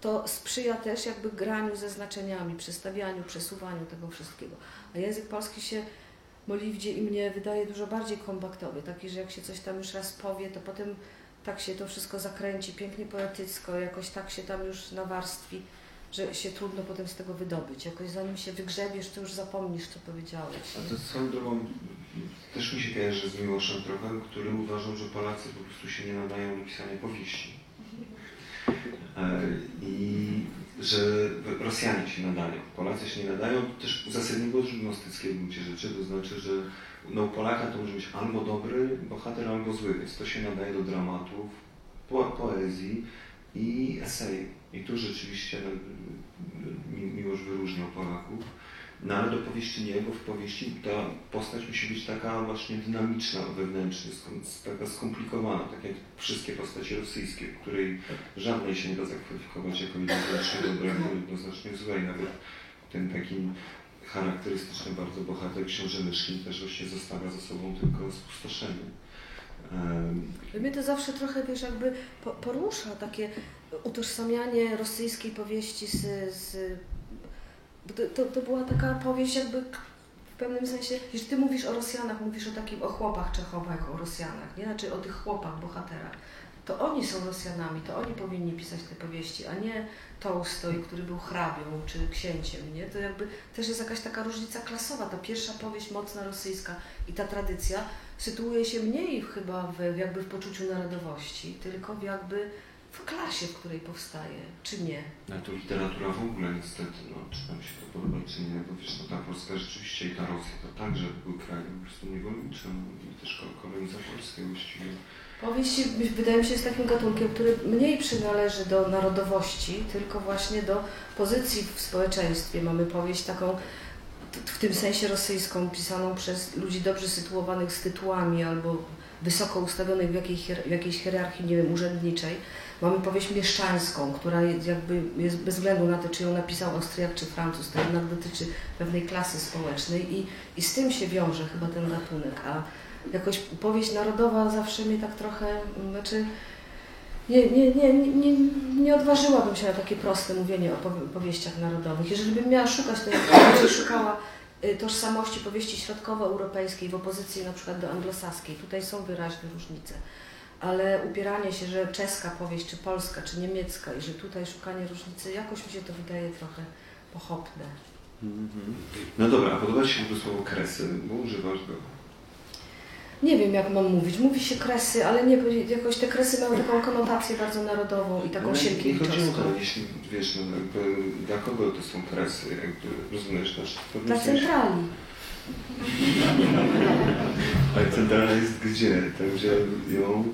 to sprzyja też jakby graniu ze znaczeniami, przestawianiu, przesuwaniu tego wszystkiego. A język polski się Moliwdzie i mnie wydaje dużo bardziej kompaktowy, taki, że jak się coś tam już raz powie, to potem tak się to wszystko zakręci, pięknie poetycko, jakoś tak się tam już nawarstwi, że się trudno potem z tego wydobyć. Jakoś zanim się wygrzebiesz, to już zapomnisz, co powiedziałeś.
A to swoją drogą też mi się kojarzy z Miłoszem trochę, który uważał, że Polacy po prostu się nie nadają do pisania powieści. E, I że Rosjanie się nadają, Polacy się nie nadają, to też uzasadnienie gnostyckie w gruncie rzeczy, to znaczy, że no, Polaka to może być albo dobry bohater, albo zły, więc to się nadaje do dramatów, po, poezji i eseju. I tu rzeczywiście no, Miłosz wyróżniał Polaków. No ale do powieści nie, bo w powieści ta postać musi być taka właśnie dynamiczna wewnętrznie, taka skomplikowana, tak jak wszystkie postacie rosyjskie, której żadnej się nie da zakwalifikować jako jednoznacznie dobrej albo jednoznacznie złej. Nawet ten taki charakterystyczny bardzo bohater książę Myszkin też właśnie zostawia za sobą tylko spustoszenie.
Um. Mnie to zawsze trochę, wiesz, jakby porusza takie utożsamianie rosyjskiej powieści z, z to, to, to była taka powieść jakby w pewnym sensie, jeśli ty mówisz o Rosjanach, mówisz o takim, o chłopach Czechowa jako o Rosjanach, nie? Znaczy o tych chłopach, bohaterach. To oni są Rosjanami, to oni powinni pisać te powieści, a nie Tolstoj, który był hrabią czy księciem, nie? To jakby też jest jakaś taka różnica klasowa. Ta pierwsza powieść mocna rosyjska i ta tradycja sytuuje się mniej chyba w, jakby w poczuciu narodowości, tylko w jakby w klasie, w której powstaje, czy nie?
No to literatura w ogóle niestety, no, czy nam się to podoba, czy nie, bo wiesz, no ta Polska rzeczywiście i ta Rosja to także były kraje po prostu niewolnicze, no, i też kolonizatorskie właściwie.
Powieść, wydaje mi się, jest takim gatunkiem, który mniej przynależy do narodowości, tylko właśnie do pozycji w społeczeństwie. Mamy powieść taką w tym sensie rosyjską, pisaną przez ludzi dobrze sytuowanych z tytułami albo wysoko ustawionych w w jakiejś hierarchii, nie wiem, urzędniczej Mamy powieść mieszczańską, która jakby jest bez względu na to, czy ją napisał Austriak czy Francuz, to jednak dotyczy pewnej klasy społecznej i, i z tym się wiąże chyba ten gatunek. A jakoś powieść narodowa zawsze mnie tak trochę, mm, znaczy nie, nie, nie, nie, nie odważyłabym się na takie proste mówienie o powie- powieściach narodowych. Jeżeli bym miała szukać, to bym szukała y, tożsamości powieści środkowoeuropejskiej w opozycji na przykład do anglosaskiej. Tutaj są wyraźne różnice. Ale upieranie się, że czeska powieść, czy polska, czy niemiecka i że tutaj szukanie różnicy, jakoś mi się to wydaje trochę pochopne.
Mhm. No dobra, podoba Ci się ogóle słowo kresy, bo używasz go.
Nie wiem, jak mam mówić. Mówi się kresy, ale nie, jakoś te kresy mają taką konotację bardzo narodową i taką
Ale Nie chodzi o to, jeśli wiesz, no jakby dla kogo to są kresy, jakby rozumiesz, pewnym
Dla centrali.
Ale centrala jest gdzie? Tam gdzie ją...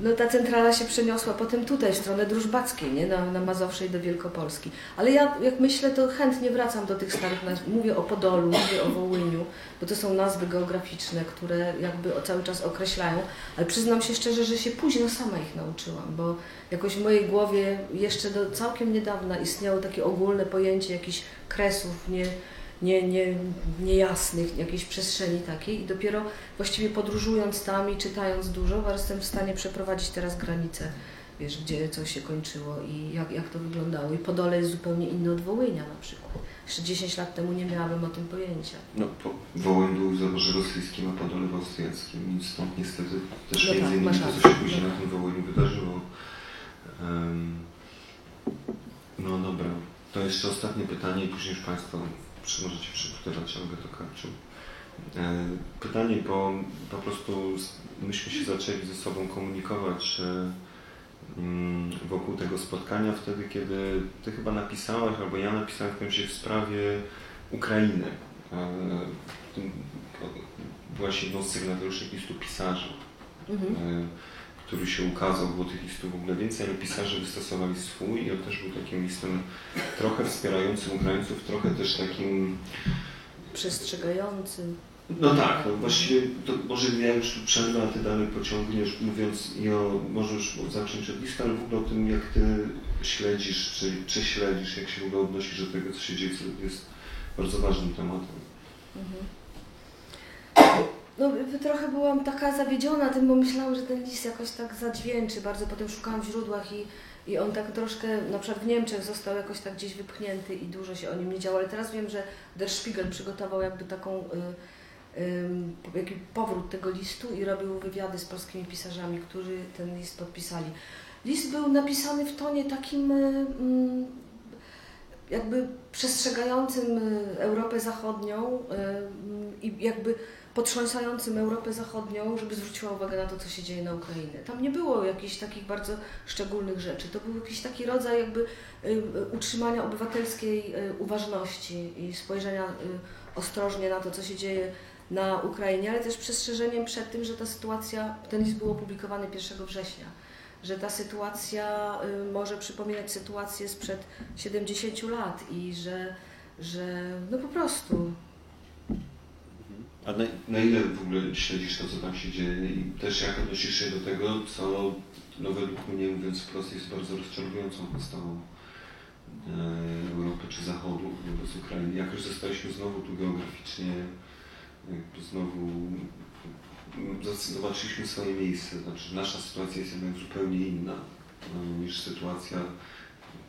No ta centrala się przeniosła potem tutaj, w stronę Drużbackiej, nie? Na, na Mazowsze i do Wielkopolski. Ale ja, jak myślę, to chętnie wracam do tych starych nazw. Mówię o Podolu, mówię o Wołyniu, bo to są nazwy geograficzne, które jakby cały czas określają. Ale przyznam się szczerze, że się późno sama ich nauczyłam, bo jakoś w mojej głowie jeszcze do całkiem niedawna istniało takie ogólne pojęcie jakichś kresów, nie, nie, nie, niejasnych, jakiejś przestrzeni takiej i dopiero właściwie podróżując tam i czytając dużo, jestem w stanie przeprowadzić teraz granicę, wiesz, gdzie co się kończyło i jak, jak to wyglądało. I Podole jest zupełnie inne od Wołynia na przykład. Jeszcze 10 lat temu nie miałabym o tym pojęcia.
No, po, Wołyń był w zaborze rosyjskim, a Podole w austriackim, i stąd niestety też
No
między innymi to, co się później
no.
na tym Wołyniu wydarzyło. Em, no dobra, to jeszcze ostatnie pytanie i później już Państwo przy- możecie przygotować Olgę Tokarczuk. E, Pytanie, bo po prostu myśmy się zaczęli ze sobą komunikować e, mm, wokół tego spotkania wtedy, kiedy Ty chyba napisałaś, albo ja napisałem w końcu w sprawie Ukrainy. E, Byłaś jedną z sygnatariuszy listu pisarzy,
Mhm.
Który się ukazał, było tych listów w ogóle więcej, ale pisarze wystosowali swój i on też był takim listem trochę wspierającym Ukraińców, trochę też takim
Przestrzegający.
no tak, no właściwie to może ja już tu przerwę, a Ty dalej pociągniesz, mówiąc i o, możesz zacząć od listu, ale w ogóle o tym, jak Ty śledzisz, czy, czy śledzisz, jak się w ogóle odnosisz do tego, co się dzieje, co jest bardzo ważnym tematem.
Mhm. No, y, trochę byłam taka zawiedziona tym, bo myślałam, że ten list jakoś tak zadźwięczy. Bardzo potem szukałam w źródłach i, i on tak troszkę, na przykład w Niemczech został jakoś tak gdzieś wypchnięty i dużo się o nim nie działo. Ale teraz wiem, że Der Spiegel przygotował jakby taką, y, jaki powrót tego listu i robił wywiady z polskimi pisarzami, którzy ten list podpisali. List był napisany w tonie takim y, mm, jakby przestrzegającym y, Europę Zachodnią y, i jakby potrząsającym Europę Zachodnią, żeby zwróciła uwagę na to, co się dzieje na Ukrainie. Tam nie było jakichś takich bardzo szczególnych rzeczy. To był jakiś taki rodzaj jakby y, utrzymania obywatelskiej y, uważności i spojrzenia y, ostrożnie na to, co się dzieje na Ukrainie, ale też przestrzeżeniem przed tym, że ta sytuacja, ten list był opublikowany 1 września, że ta sytuacja może przypominać sytuację sprzed 70 lat i że, że no po prostu
A na, na ile w ogóle śledzisz to, co tam się dzieje i też jak odnosisz się do tego, co no według mnie, mówiąc wprost, jest bardzo rozczarowującą postawą e, Europy czy Zachodu wobec Ukrainy. Jak już zostaliśmy znowu tu geograficznie, znowu mm, zobaczyliśmy swoje miejsce. Znaczy nasza sytuacja jest jednak zupełnie inna e, niż sytuacja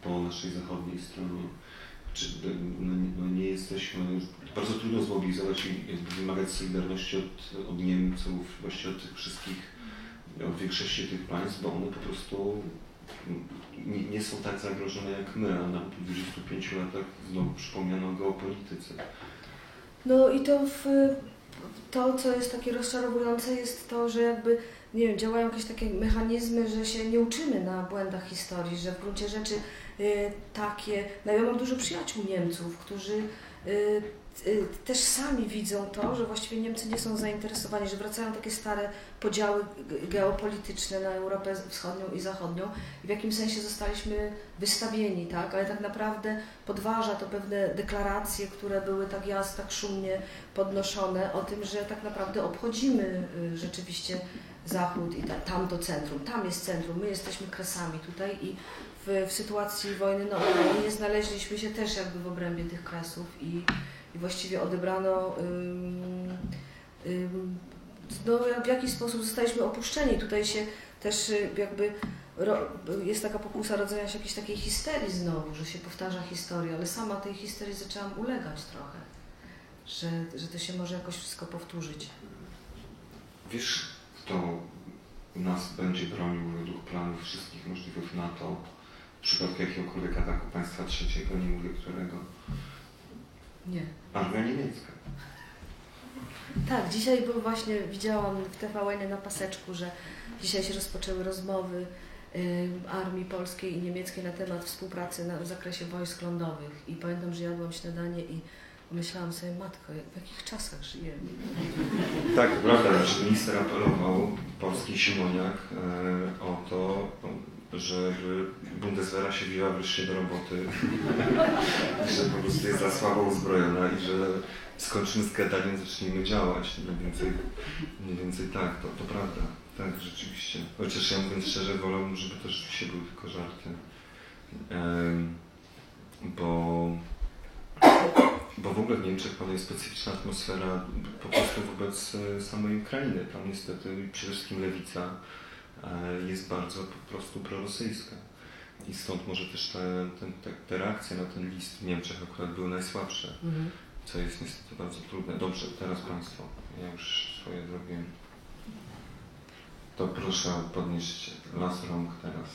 po naszej zachodniej stronie. Czy, no, no nie jesteśmy, bardzo trudno zmobilizować i wymagać solidarności od, od Niemców, właściwie od tych wszystkich, od większości tych państw, bo one po prostu nie, nie są tak zagrożone jak my, a nam po 25 latach znowu przypomniano o geopolityce.
No i to, w, to, co jest takie rozczarowujące, jest to, że jakby, nie wiem, działają jakieś takie mechanizmy, że się nie uczymy na błędach historii, że w gruncie rzeczy y, takie, no ja mam dużo przyjaciół Niemców, którzy y, też sami widzą to, że właściwie Niemcy nie są zainteresowani, że wracają takie stare podziały ge- geopolityczne na Europę Wschodnią i Zachodnią i w jakim sensie zostaliśmy wystawieni, tak? Ale tak naprawdę podważa to pewne deklaracje, które były tak jasno, tak szumnie podnoszone o tym, że tak naprawdę obchodzimy y, rzeczywiście Zachód i ta, tamto centrum. Tam jest centrum, my jesteśmy kresami tutaj i w, w sytuacji wojny na Ukrainie znaleźliśmy się też jakby w obrębie tych kresów i, i właściwie odebrano no, w jaki sposób zostaliśmy opuszczeni. Tutaj się też y, jakby jest taka pokusa rodzenia się jakiejś takiej histerii znowu, że się powtarza historia, ale sama tej histerii zaczęłam ulegać trochę, że, że to się może jakoś wszystko powtórzyć.
Wiesz, kto nas będzie bronił według planów wszystkich możliwych NATO w przypadku jakiegokolwiek ataku państwa trzeciego, nie mówię którego?
Nie.
Armia niemiecka.
Tak, dzisiaj był właśnie, widziałam w TVN na paseczku, że dzisiaj się rozpoczęły rozmowy y, armii polskiej i niemieckiej na temat współpracy na, w zakresie wojsk lądowych. I pamiętam, że jadłam śniadanie i pomyślałam sobie, matko, w jakich czasach żyjemy?
Tak, prawda, że minister apelował, polski Simoniak, e, o to, żeby Bundeswehra się wzięła wreszcie do roboty, *laughs* że po prostu jest za słabo uzbrojona i że skończymy z gadaniem, zacznijmy działać. Mniej więcej, mniej więcej tak, to, to prawda. Tak, rzeczywiście. Chociaż ja mówiąc szczerze, wolałbym, żeby to rzeczywiście były tylko żarty. Em, bo, bo w ogóle w Niemczech panuje specyficzna atmosfera po prostu wobec e, samej Ukrainy. Tam niestety przede wszystkim lewica jest bardzo po prostu prorosyjska. I stąd może też te, te, te, te reakcje na ten list w Niemczech akurat były najsłabsze
Mhm.
co jest niestety bardzo trudne. Dobrze, teraz Państwo. Ja już swoje zrobiłem. To proszę podnieść las rąk teraz.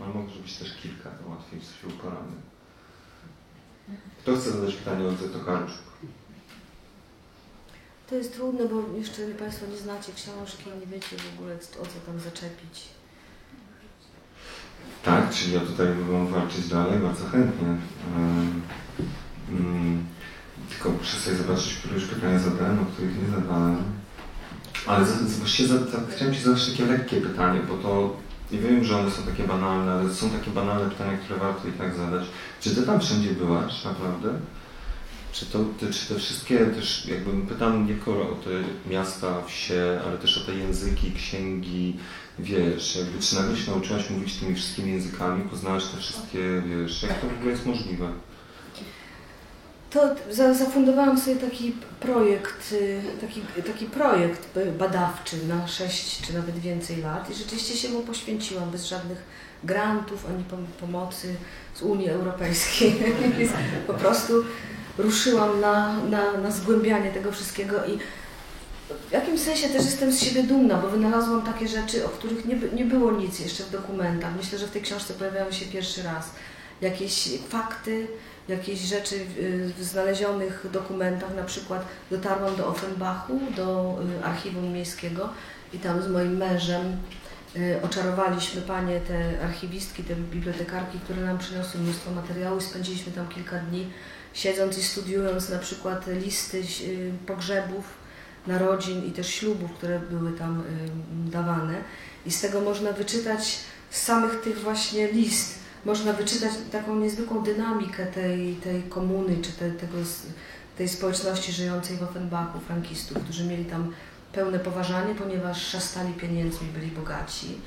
Ale może być też kilka, to łatwiej się uporamy. Kto chce zadać pytanie o Tokarczuk?
To jest trudne, bo jeszcze Państwo nie znacie książki, nie wiecie w ogóle o co tam zaczepić.
Tak, czyli ja tutaj mogę walczyć dalej, bardzo chętnie. Ym, tylko muszę sobie zobaczyć, które już pytania zadałem, o których nie zadałem. Ale właściwie za, za, chciałem Ci zadać takie lekkie pytanie, bo to nie wiem, że one są takie banalne, ale są takie banalne pytania, które warto i tak zadać. Czy Ty tam wszędzie byłaś, naprawdę? Czy, to, te, czy te wszystkie też, jakbym pytam nie tylko o te miasta, wsie, ale też o te języki, księgi, wiesz, jakby czy nagle się nauczyłaś mówić tymi wszystkimi językami, poznałaś te wszystkie, wiesz, jak to w ogóle jest możliwe?
To za, zafundowałam sobie taki projekt, y, taki, taki projekt badawczy na 6 czy nawet więcej lat i rzeczywiście się mu poświęciłam bez żadnych grantów ani pom- pomocy z Unii Europejskiej. *laughs* Po prostu ruszyłam na, na, na zgłębianie tego wszystkiego i w jakimś sensie też jestem z siebie dumna, bo wynalazłam takie rzeczy, o których nie, nie było nic jeszcze w dokumentach. Myślę, że w tej książce pojawiają się pierwszy raz jakieś fakty, jakieś rzeczy w znalezionych dokumentach. Na przykład dotarłam do Offenbachu, do y, archiwum miejskiego i tam z moim mężem y, oczarowaliśmy panie, te archiwistki, te bibliotekarki, które nam przyniosły mnóstwo materiału i spędziliśmy tam kilka dni siedząc i studiując na przykład listy y, pogrzebów, narodzin i też ślubów, które były tam y, dawane. I z tego można wyczytać z samych tych właśnie list, można wyczytać taką niezwykłą dynamikę tej, tej komuny, czy te, tego, tej społeczności żyjącej w Offenbachu, frankistów, którzy mieli tam pełne poważanie, ponieważ szastali pieniędzmi, byli bogaci.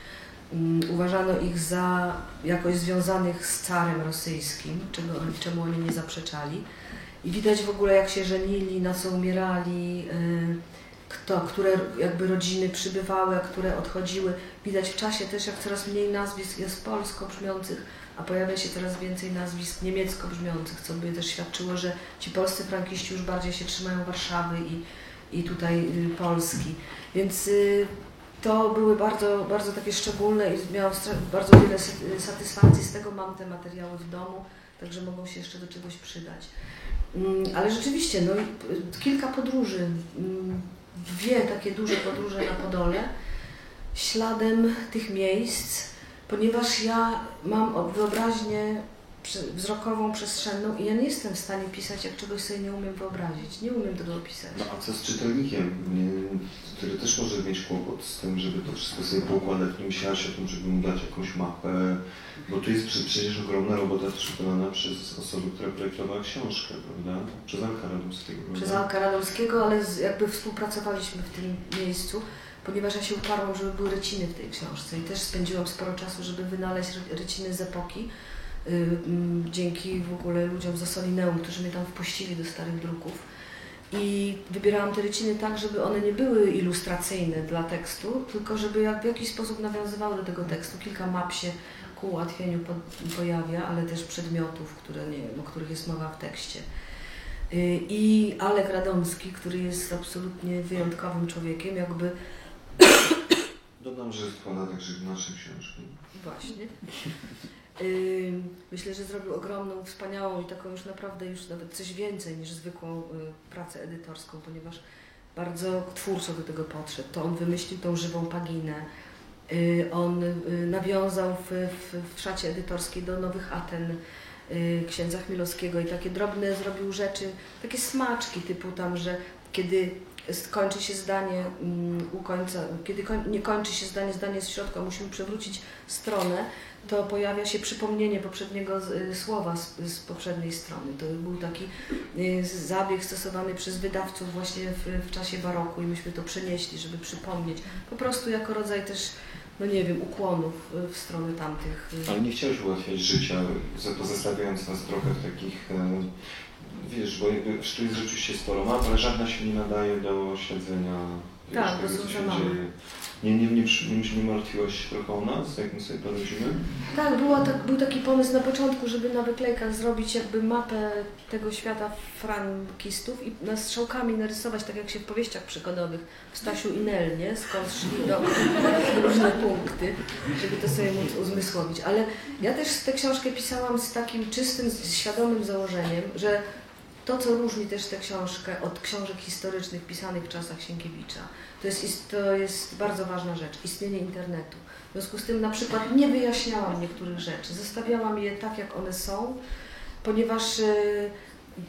Mm, Uważano ich za jakoś związanych z carem rosyjskim, czego, czemu oni nie zaprzeczali. I widać w ogóle, jak się żenili, na co umierali, y, kto, które jakby rodziny przybywały, a które odchodziły. Widać w czasie też, jak coraz mniej nazwisk jest polsko brzmiących, a pojawia się coraz więcej nazwisk niemiecko brzmiących, co by też świadczyło, że ci polscy frankiści już bardziej się trzymają Warszawy i, i tutaj y, Polski. Więc y, to były bardzo, bardzo takie szczególne i stra- bardzo wiele satysfakcji. Z tego mam te materiały w domu, także mogą się jeszcze do czegoś przydać. Mm, Ale rzeczywiście, no, kilka podróży, mm, dwie takie duże podróże na Podole, śladem tych miejsc, ponieważ ja mam wyobraźnię wzrokową, przestrzenną i ja nie jestem w stanie pisać, jak czegoś sobie nie umiem wyobrazić. Nie umiem tego opisać.
No a co z czytelnikiem, który też może mieć kłopot z tym, żeby to wszystko sobie poukładać, nie myślałaś o tym, żeby mu dać jakąś mapę, bo tu jest przecież ogromna robota wykonana przez osobę, która projektowała książkę, prawda? Przez Alka Radomskiego, prawda?
Przez Alka Radomskiego, ale jakby współpracowaliśmy w tym miejscu, ponieważ ja się uparłam, żeby były ryciny w tej książce i też spędziłam sporo czasu, żeby wynaleźć ry- ryciny z epoki. Y, mm, Dzięki w ogóle ludziom z Osolineum, którzy mnie tam wpuścili do starych druków. I wybierałam te ryciny tak, żeby one nie były ilustracyjne dla tekstu, tylko żeby jak w jakiś sposób nawiązywały do tego tekstu. Kilka map się ku ułatwieniu po, pojawia, ale też przedmiotów, które nie wiem, o których jest mowa w tekście. Y, I Alek Radomski, który jest absolutnie wyjątkowym człowiekiem, jakby
Dodam, że składa także nasze książki.
Właśnie. Myślę, że zrobił ogromną, wspaniałą i taką już naprawdę już nawet coś więcej niż zwykłą y, pracę edytorską, ponieważ bardzo twórczo do tego podszedł. To on wymyślił tą żywą paginę. Y, On y, nawiązał w, w, w szacie edytorskiej do Nowych Aten księdza Chmielowskiego i takie drobne zrobił rzeczy, takie smaczki typu tam, że kiedy skończy się zdanie mm, u końca, kiedy koń, nie kończy się zdanie, zdanie jest w środku, musimy przewrócić stronę, to pojawia się przypomnienie poprzedniego y, słowa z, z poprzedniej strony. To był taki y, zabieg stosowany przez wydawców właśnie w, w czasie baroku i myśmy to przenieśli, żeby przypomnieć. Po prostu jako rodzaj też, no nie wiem, ukłonów y, w stronę tamtych.
Ale nie chciałeś ułatwiać życia, pozostawiając nas trochę w takich, wiesz, bo jakby tu jest rzeczywiście sporo map, ale żadna się nie nadaje do śledzenia
Tak,
tego,
są
dzieje. Nie, nie, nie, nie, martwiłaś trochę o nas, jak my sobie poradzimy?
Tak, była tak, był taki pomysł na początku, żeby na wyklejkach zrobić jakby mapę tego świata frankistów i na strzałkami narysować, tak jak się w powieściach przygodowych w Stasiu i Nel, nie? Skąd szli do *laughs* różne punkty, żeby to sobie móc uzmysłowić. Ale ja też tę książkę pisałam z takim czystym, świadomym założeniem, że to, co różni też tę książkę od książek historycznych pisanych w czasach Sienkiewicza, to jest, to jest bardzo ważna rzecz, istnienie internetu. W związku z tym na przykład nie wyjaśniałam niektórych rzeczy, zostawiałam je tak, jak one są, ponieważ e,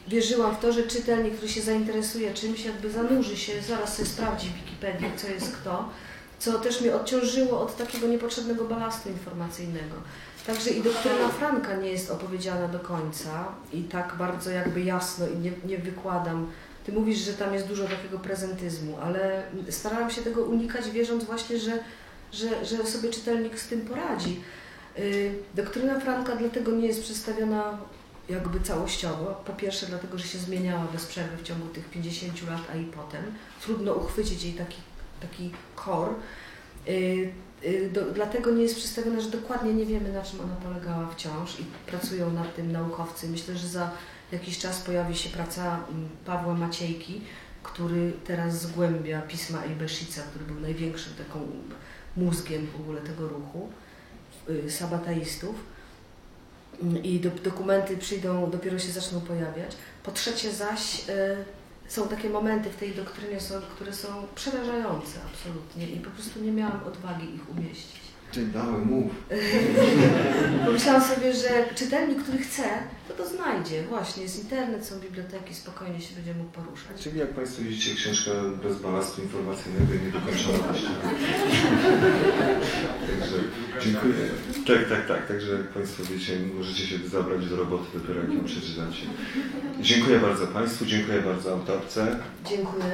wierzyłam w to, że czytelnik, który się zainteresuje czymś, jakby zanurzy się, zaraz sobie sprawdzi w Wikipedii, co jest kto, co też mnie odciążyło od takiego niepotrzebnego balastu informacyjnego. Także i doktryna Franka nie jest opowiedziana do końca i tak bardzo jakby jasno i nie, nie wykładam. Ty mówisz, że tam jest dużo takiego prezentyzmu, ale starałam się tego unikać, wierząc właśnie, że, że, że sobie czytelnik z tym poradzi. Y, Doktryna Franka dlatego nie jest przedstawiona jakby całościowo. Po pierwsze dlatego, że się zmieniała bez przerwy w ciągu tych 50 lat, a i potem. Trudno uchwycić jej taki, taki core. Y, Do, dlatego nie jest przedstawiona, że dokładnie nie wiemy, na czym ona polegała wciąż i pracują nad tym naukowcy. Myślę, że za jakiś czas pojawi się praca mm, Pawła Maciejki, który teraz zgłębia pisma Eibeszica, który był największym taką mózgiem w ogóle tego ruchu, y, sabataistów. Mm, I do, dokumenty przyjdą, dopiero się zaczną pojawiać. Po trzecie zaś y, są takie momenty w tej doktrynie, które są przerażające absolutnie i po prostu nie miałam odwagi ich umieścić.
Dałem, mów. *laughs*
Pomyślałam sobie, że czytelnik, który chce, to to znajdzie. Właśnie, jest internet, są biblioteki, spokojnie się będzie mógł poruszać.
Czyli jak Państwo widzicie, książka bez balastu informacyjnego i niedokończona właśnie. *laughs* Także dziękuję. Tak, tak, tak. Także jak Państwo wiecie, możecie się zabrać do roboty dopiero jak ją przeczytacie. Dziękuję bardzo Państwu, dziękuję bardzo autorce.
Dziękuję.